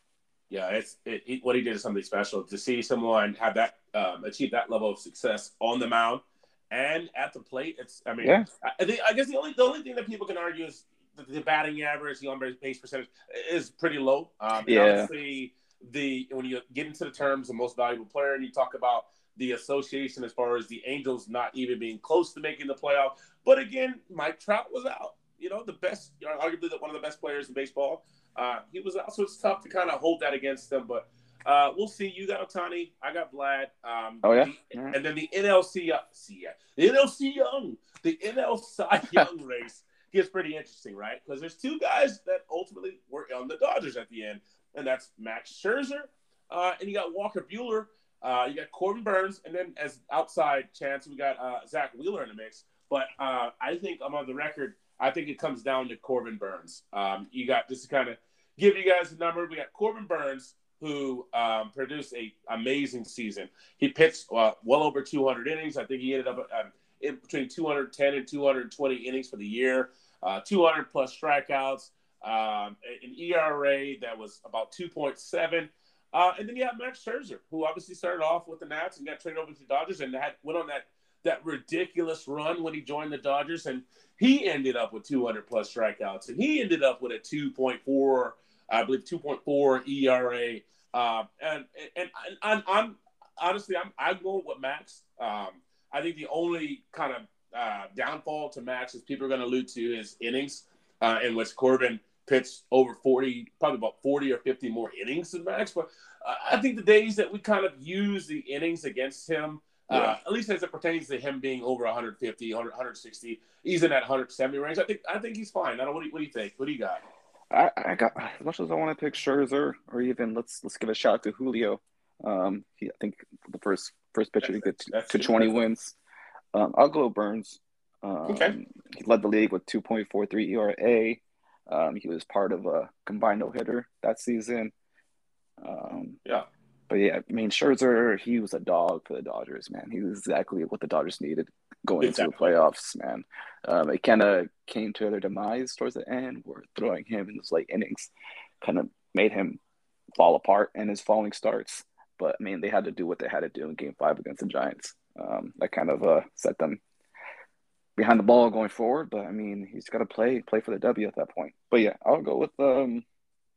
Yeah, it's it, it, what he did is something special. To see someone have that um, achieve that level of success on the mound and at the plate. It's I mean, Yeah. I, think, I guess the only the only thing that people can argue is the, the batting average, the on base percentage is pretty low. Um, Yeah. Obviously, the when you get into the terms of most valuable player, and you talk about the association as far as the Angels not even being close to making the playoff. But again, Mike Trout was out. You know, the best, you know, arguably the, one of the best players in baseball. Uh, he was out, so it's tough to kind of hold that against them. But uh, we'll see. You got Ohtani, I got Vlad. Um, Oh, yeah? the- All right. and then the NLC, uh, see, yeah, the NL Cy Young, the NL Cy Young race gets pretty interesting, right? Because there's two guys that ultimately were on the Dodgers at the end, and that's Max Scherzer, uh, and you got Walker Buehler, uh, you got Corbin Burnes, and then as outside chance, we got uh, Zack Wheeler in the mix. But uh, I think I'm on the record. I think it comes down to Corbin Burnes. Um, you got just to kind of give you guys a number. We got Corbin Burnes, who um, produced a amazing season. He pitched uh, well over 200 innings. I think he ended up um, in between 210 and 220 innings for the year. Uh, 200 plus strikeouts, um, an ERA that was about 2.7. Uh, and then you have Max Scherzer, who obviously started off with the Nats and got traded over to the Dodgers and had went on that that ridiculous run when he joined the Dodgers, and he ended up with 200 plus strikeouts, and he ended up with a 2.4, I believe 2.4 ERA. Um, and and, and I'm, I'm honestly I'm I'm going with Max. Um, I think the only kind of uh, downfall to Max, is people are going to allude to, his innings, uh, in which Corbin pitched over 40, probably about 40 or 50 more innings than Max. But uh, I think the days that we kind of use the innings against him, uh, at least as it pertains to him being over 150, 100, 160, he's in that 170 range. I think I think he's fine. I don't. What do you, what do you think? What do you got? I, I got as much as I want to pick Scherzer, or even let's let's give a shout out to Julio. Um, he, I think the first first pitcher to get to, to 20 wins. Um, I'll go Burnes. Um, Okay. He led the league with 2.43 ERA. Um, he was part of a combined no hitter that season. Um, Yeah. But yeah, I mean Scherzer, he was a dog for the Dodgers, man. He was exactly what the Dodgers needed going into the playoffs, man. Um, it kind of came to their demise towards the end, where throwing him in those late innings kind of made him fall apart in his falling starts. But I mean, they had to do what they had to do in Game Five against the Giants. Um, that kind of uh, set them behind the ball going forward. But I mean, he's got to play play for the W at that point. But yeah, I'll go with um,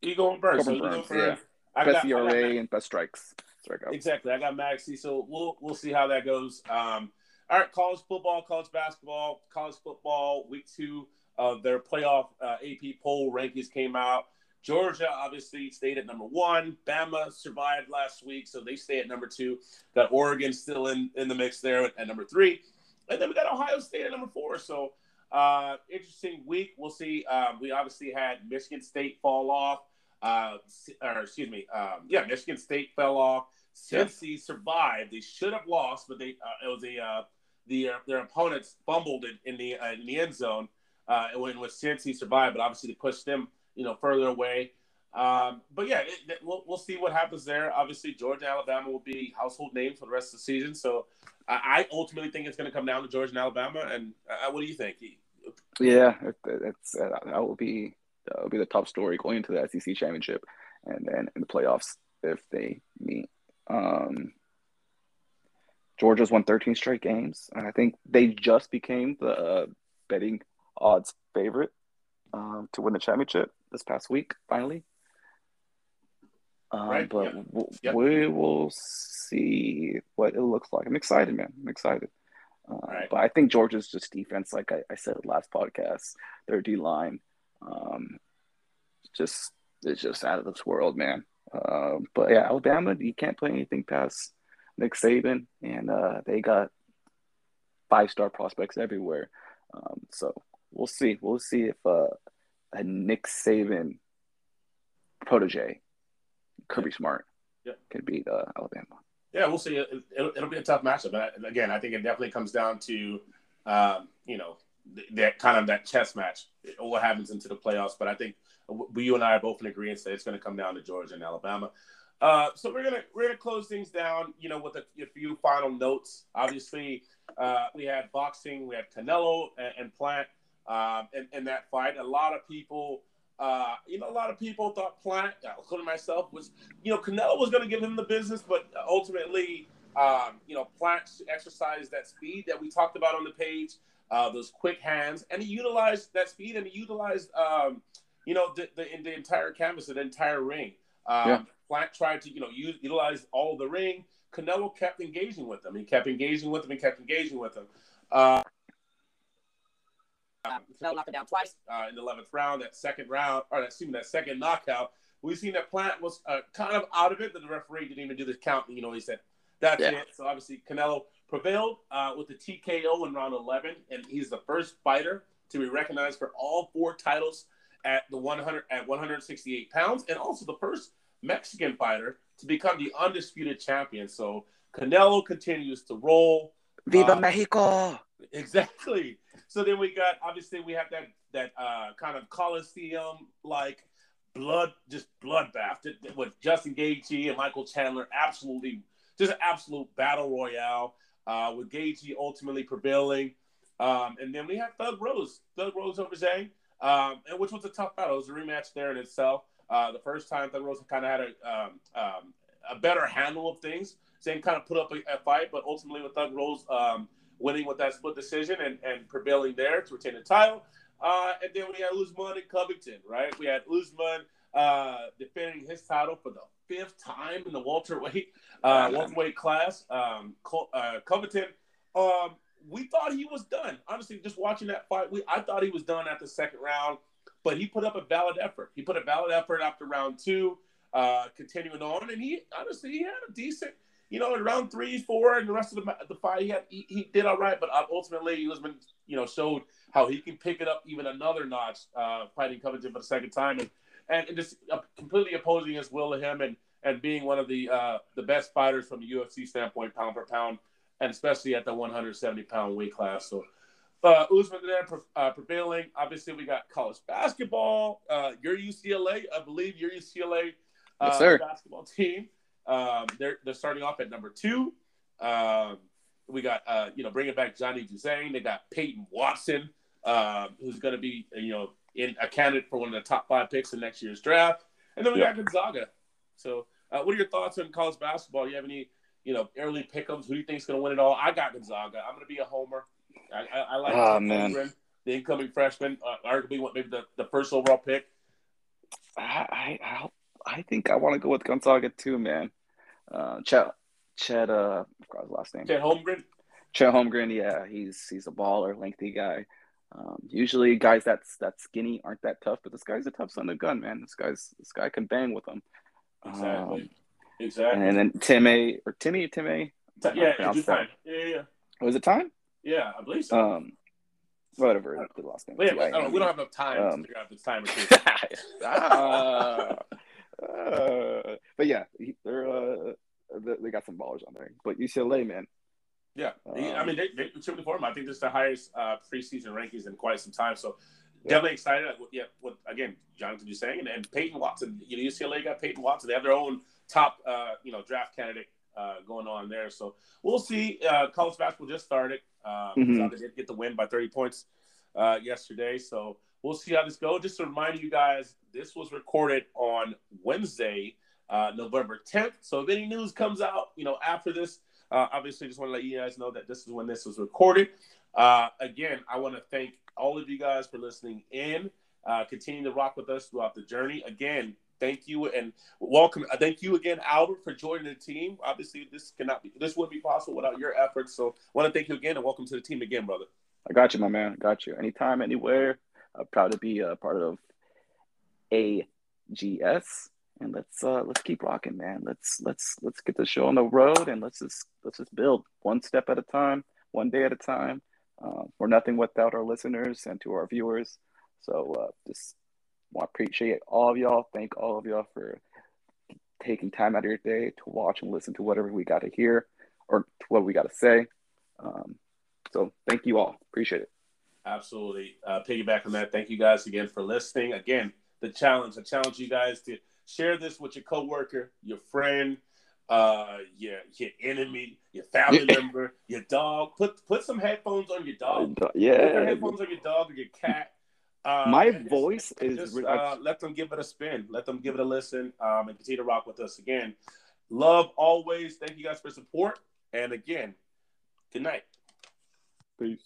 You going Burnes? So Corbin you go Burnes, for yeah. I best got, I got ERA and best strikes. Strikeouts. Exactly. I got Maxi, so we'll we'll see how that goes. Um, all right, college football, college basketball, college football. Week two of their playoff uh, AP poll rankings came out. Georgia obviously stayed at number one. Bama survived last week, so they stay at number two. Got Oregon still in in the mix there at, number three, and then we got Ohio State at number four. So uh, interesting week. We'll see. Um, we obviously had Michigan State fall off. Uh, or excuse me, um, yeah, Michigan State fell off. Yeah. Survived. They should have lost, but they uh, it was a uh, the uh, their opponents fumbled in the uh, in the end zone uh, when with Cincy survived, but obviously they pushed them you know further away. Um, but yeah, it, it- we'll we'll see what happens there. Obviously, Georgia, Alabama will be household names for the rest of the season. So I, I ultimately think it's going to come down to Georgia and Alabama. And uh, what do you think? Yeah, it, it's uh, that will be that will be the top story going into the SEC championship, and then in the playoffs if they meet. Um, Georgia's won 13 straight games, and I think they just became the uh, betting odds favorite um, to win the championship this past week. Finally, um, Right, but w- Yep. we will see what it looks like. I'm excited, man. I'm excited. Uh, Right. But I think Georgia's just defense, like I, I said last podcast, their D line, um, just it's just out of this world, man. Um, but yeah, Alabama, you can't play anything past Nick Saban, and uh, they got five star prospects everywhere. Um, so we'll see. We'll see if uh, a Nick Saban protege, Kirby Smart, Yep. can beat uh, Alabama. Yeah, we'll see. It, it'll, it'll be a tough matchup. But again, I think it definitely comes down to, um, you know, that kind of that chess match. What happens into the playoffs? But I think we, you and I are both in agreement that it's going to come down to Georgia and Alabama. Uh, so we're gonna we're gonna close things down. You know, with a, a few final notes. Obviously, uh, we had boxing. We had Canelo and, and Plant um, in, in that fight. A lot of people. Uh, you know, a lot of people thought Plant, uh, including myself, was you know, Canelo was to give him the business, but ultimately, Um, you know, Plant exercised that speed that we talked about on the page, uh, those quick hands, and he utilized that speed and he utilized, um, you know, the, the, the entire canvas, the entire ring. Um, yeah. Plant tried to, you know, use, utilize all the ring. Canelo kept engaging with him. He kept engaging with him. He kept engaging with him. Uh, Canelo knocked him down twice uh, in the eleventh round. That second round, or excuse me, that second knockout, we've seen that Plant was uh, kind of out of it. That the referee didn't even do the count. You know, he said that's yeah. it. So obviously Canelo prevailed uh, with the TKO in round 11, and he's the first fighter to be recognized for all four titles at the 100 at 168 pounds, and also the first Mexican fighter to become the undisputed champion. So Canelo continues to roll. Viva uh, Mexico! Exactly. So then we got obviously we have that that uh, kind of Coliseum like blood just bloodbath with Justin Gaethje and Michael Chandler. Absolutely, just absolute battle royale uh, with Gaethje ultimately prevailing. Um, and then we have Thug Rose, Thug Rose over Zhang, um, and which was a tough battle. It was a rematch there in itself. Uh, the first time Thug Rose kind of had a um, um, a better handle of things. Zhang kind of put up a, a, fight, but ultimately with Thug Rose um, winning with that split decision and, and prevailing there to retain the title. Uh, and then we had Usman and Covington, right? We had Usman uh, defending his title for the fifth time in the welterweight uh, welterweight class. Um, uh, Covington, um, we thought he was done. Honestly, just watching that fight, we I thought he was done at the second round, but he put up a valid effort. He put a valid effort after round two, uh, continuing on, and he honestly he had a decent you know, in round three, four, and the rest of the, the fight, he had he, he did all right. But uh, ultimately, Usman, you know, showed how he can pick it up even another notch, uh, fighting Covington for the second time, and and, and just uh, completely opposing his will to him, and and being one of the uh, the best fighters from the UFC standpoint, pound for pound, and especially at the 170 pound weight class. So. Uh, Usman uh, prevailing. Obviously, we got college basketball. Uh, your UCLA, I believe your UCLA uh, yes, basketball team um, they're they're starting off at number two. Um, we got uh, you know bringing back Johnny Juzang. They got Peyton Watson, uh, who's going to be you know in a candidate for one of the top five picks in next year's draft. And then we yeah. got Gonzaga. So, uh, what are your thoughts on college basketball? Do you have any you know early pickums? Who do you think is going to win it all? I got Gonzaga. I'm going to be a homer. I, I, I like oh, man. the incoming freshman, uh, arguably maybe the, the first overall pick. I I I think I want to go with Gonzaga too, man uh, Chet, Chet, uh, I his last name. Chet Holmgren. Chet Holmgren, yeah, he's he's a baller, lengthy guy. Um, usually, guys that's that skinny aren't that tough, but this guy's a tough son of a gun, man. This guy's this guy can bang with them. Exactly. Um, exactly. And then Timmy or Timmy or Timmy. Yeah, it's time. Yeah, yeah, yeah. Was it time? Yeah, I believe so. Um, whatever the last name. Yeah, I don't, we don't have enough time um, to figure out this time uh, uh, but yeah, they're uh, they got some ballers on there. But UCLA, man. Yeah, um, I mean, they, they contributed for. I think this is the highest uh, preseason rankings in quite some time. So yeah. definitely excited. Yeah, what again, Jonathan just saying, and, and Peyton Watson. You know, UCLA got Peyton Watson. They have their own top, uh, you know, draft candidate uh, going on there. So we'll see. Uh, college basketball just started. Um, mm-hmm. They did get the win by 30 points uh, yesterday. So we'll see how this goes. Just to remind you guys, this was recorded on Wednesday, uh, November 10th. So if any news comes out, you know, after this, uh, obviously, just want to let you guys know that this is when this was recorded. Uh, again, I want to thank all of you guys for listening in. Uh, continue to rock with us throughout the journey. Again, thank you and welcome. Uh, thank you again, Albert, for joining the team. Obviously, this cannot be, this wouldn't be possible without your efforts. So, I want to thank you again and welcome to the team again, brother. I got you, my man. I got you. Anytime, anywhere. I'm proud to be a part of AGS, and let's uh, let's keep rocking, man. Let's let's let's get the show on the road, and let's just let's just build one step at a time, one day at a time. Uh, we're nothing without our listeners and to our viewers. So uh, just want to appreciate all of y'all. Thank all of y'all for taking time out of your day to watch and listen to whatever we got to hear or to what we got to say. Um, so thank you all. Appreciate it. Absolutely. Uh, piggyback on that. Thank you guys again for listening. Again, the challenge. I challenge you guys to share this with your coworker, your friend, uh, your your enemy, your family member, your dog. Put put some headphones on your dog. Yeah, put your headphones on your dog or your cat. Uh, My voice just, is. Just, uh, let them give it a spin. Let them give it a listen um, and continue to rock with us again. Love always. Thank you guys for support. And again, good night. Peace.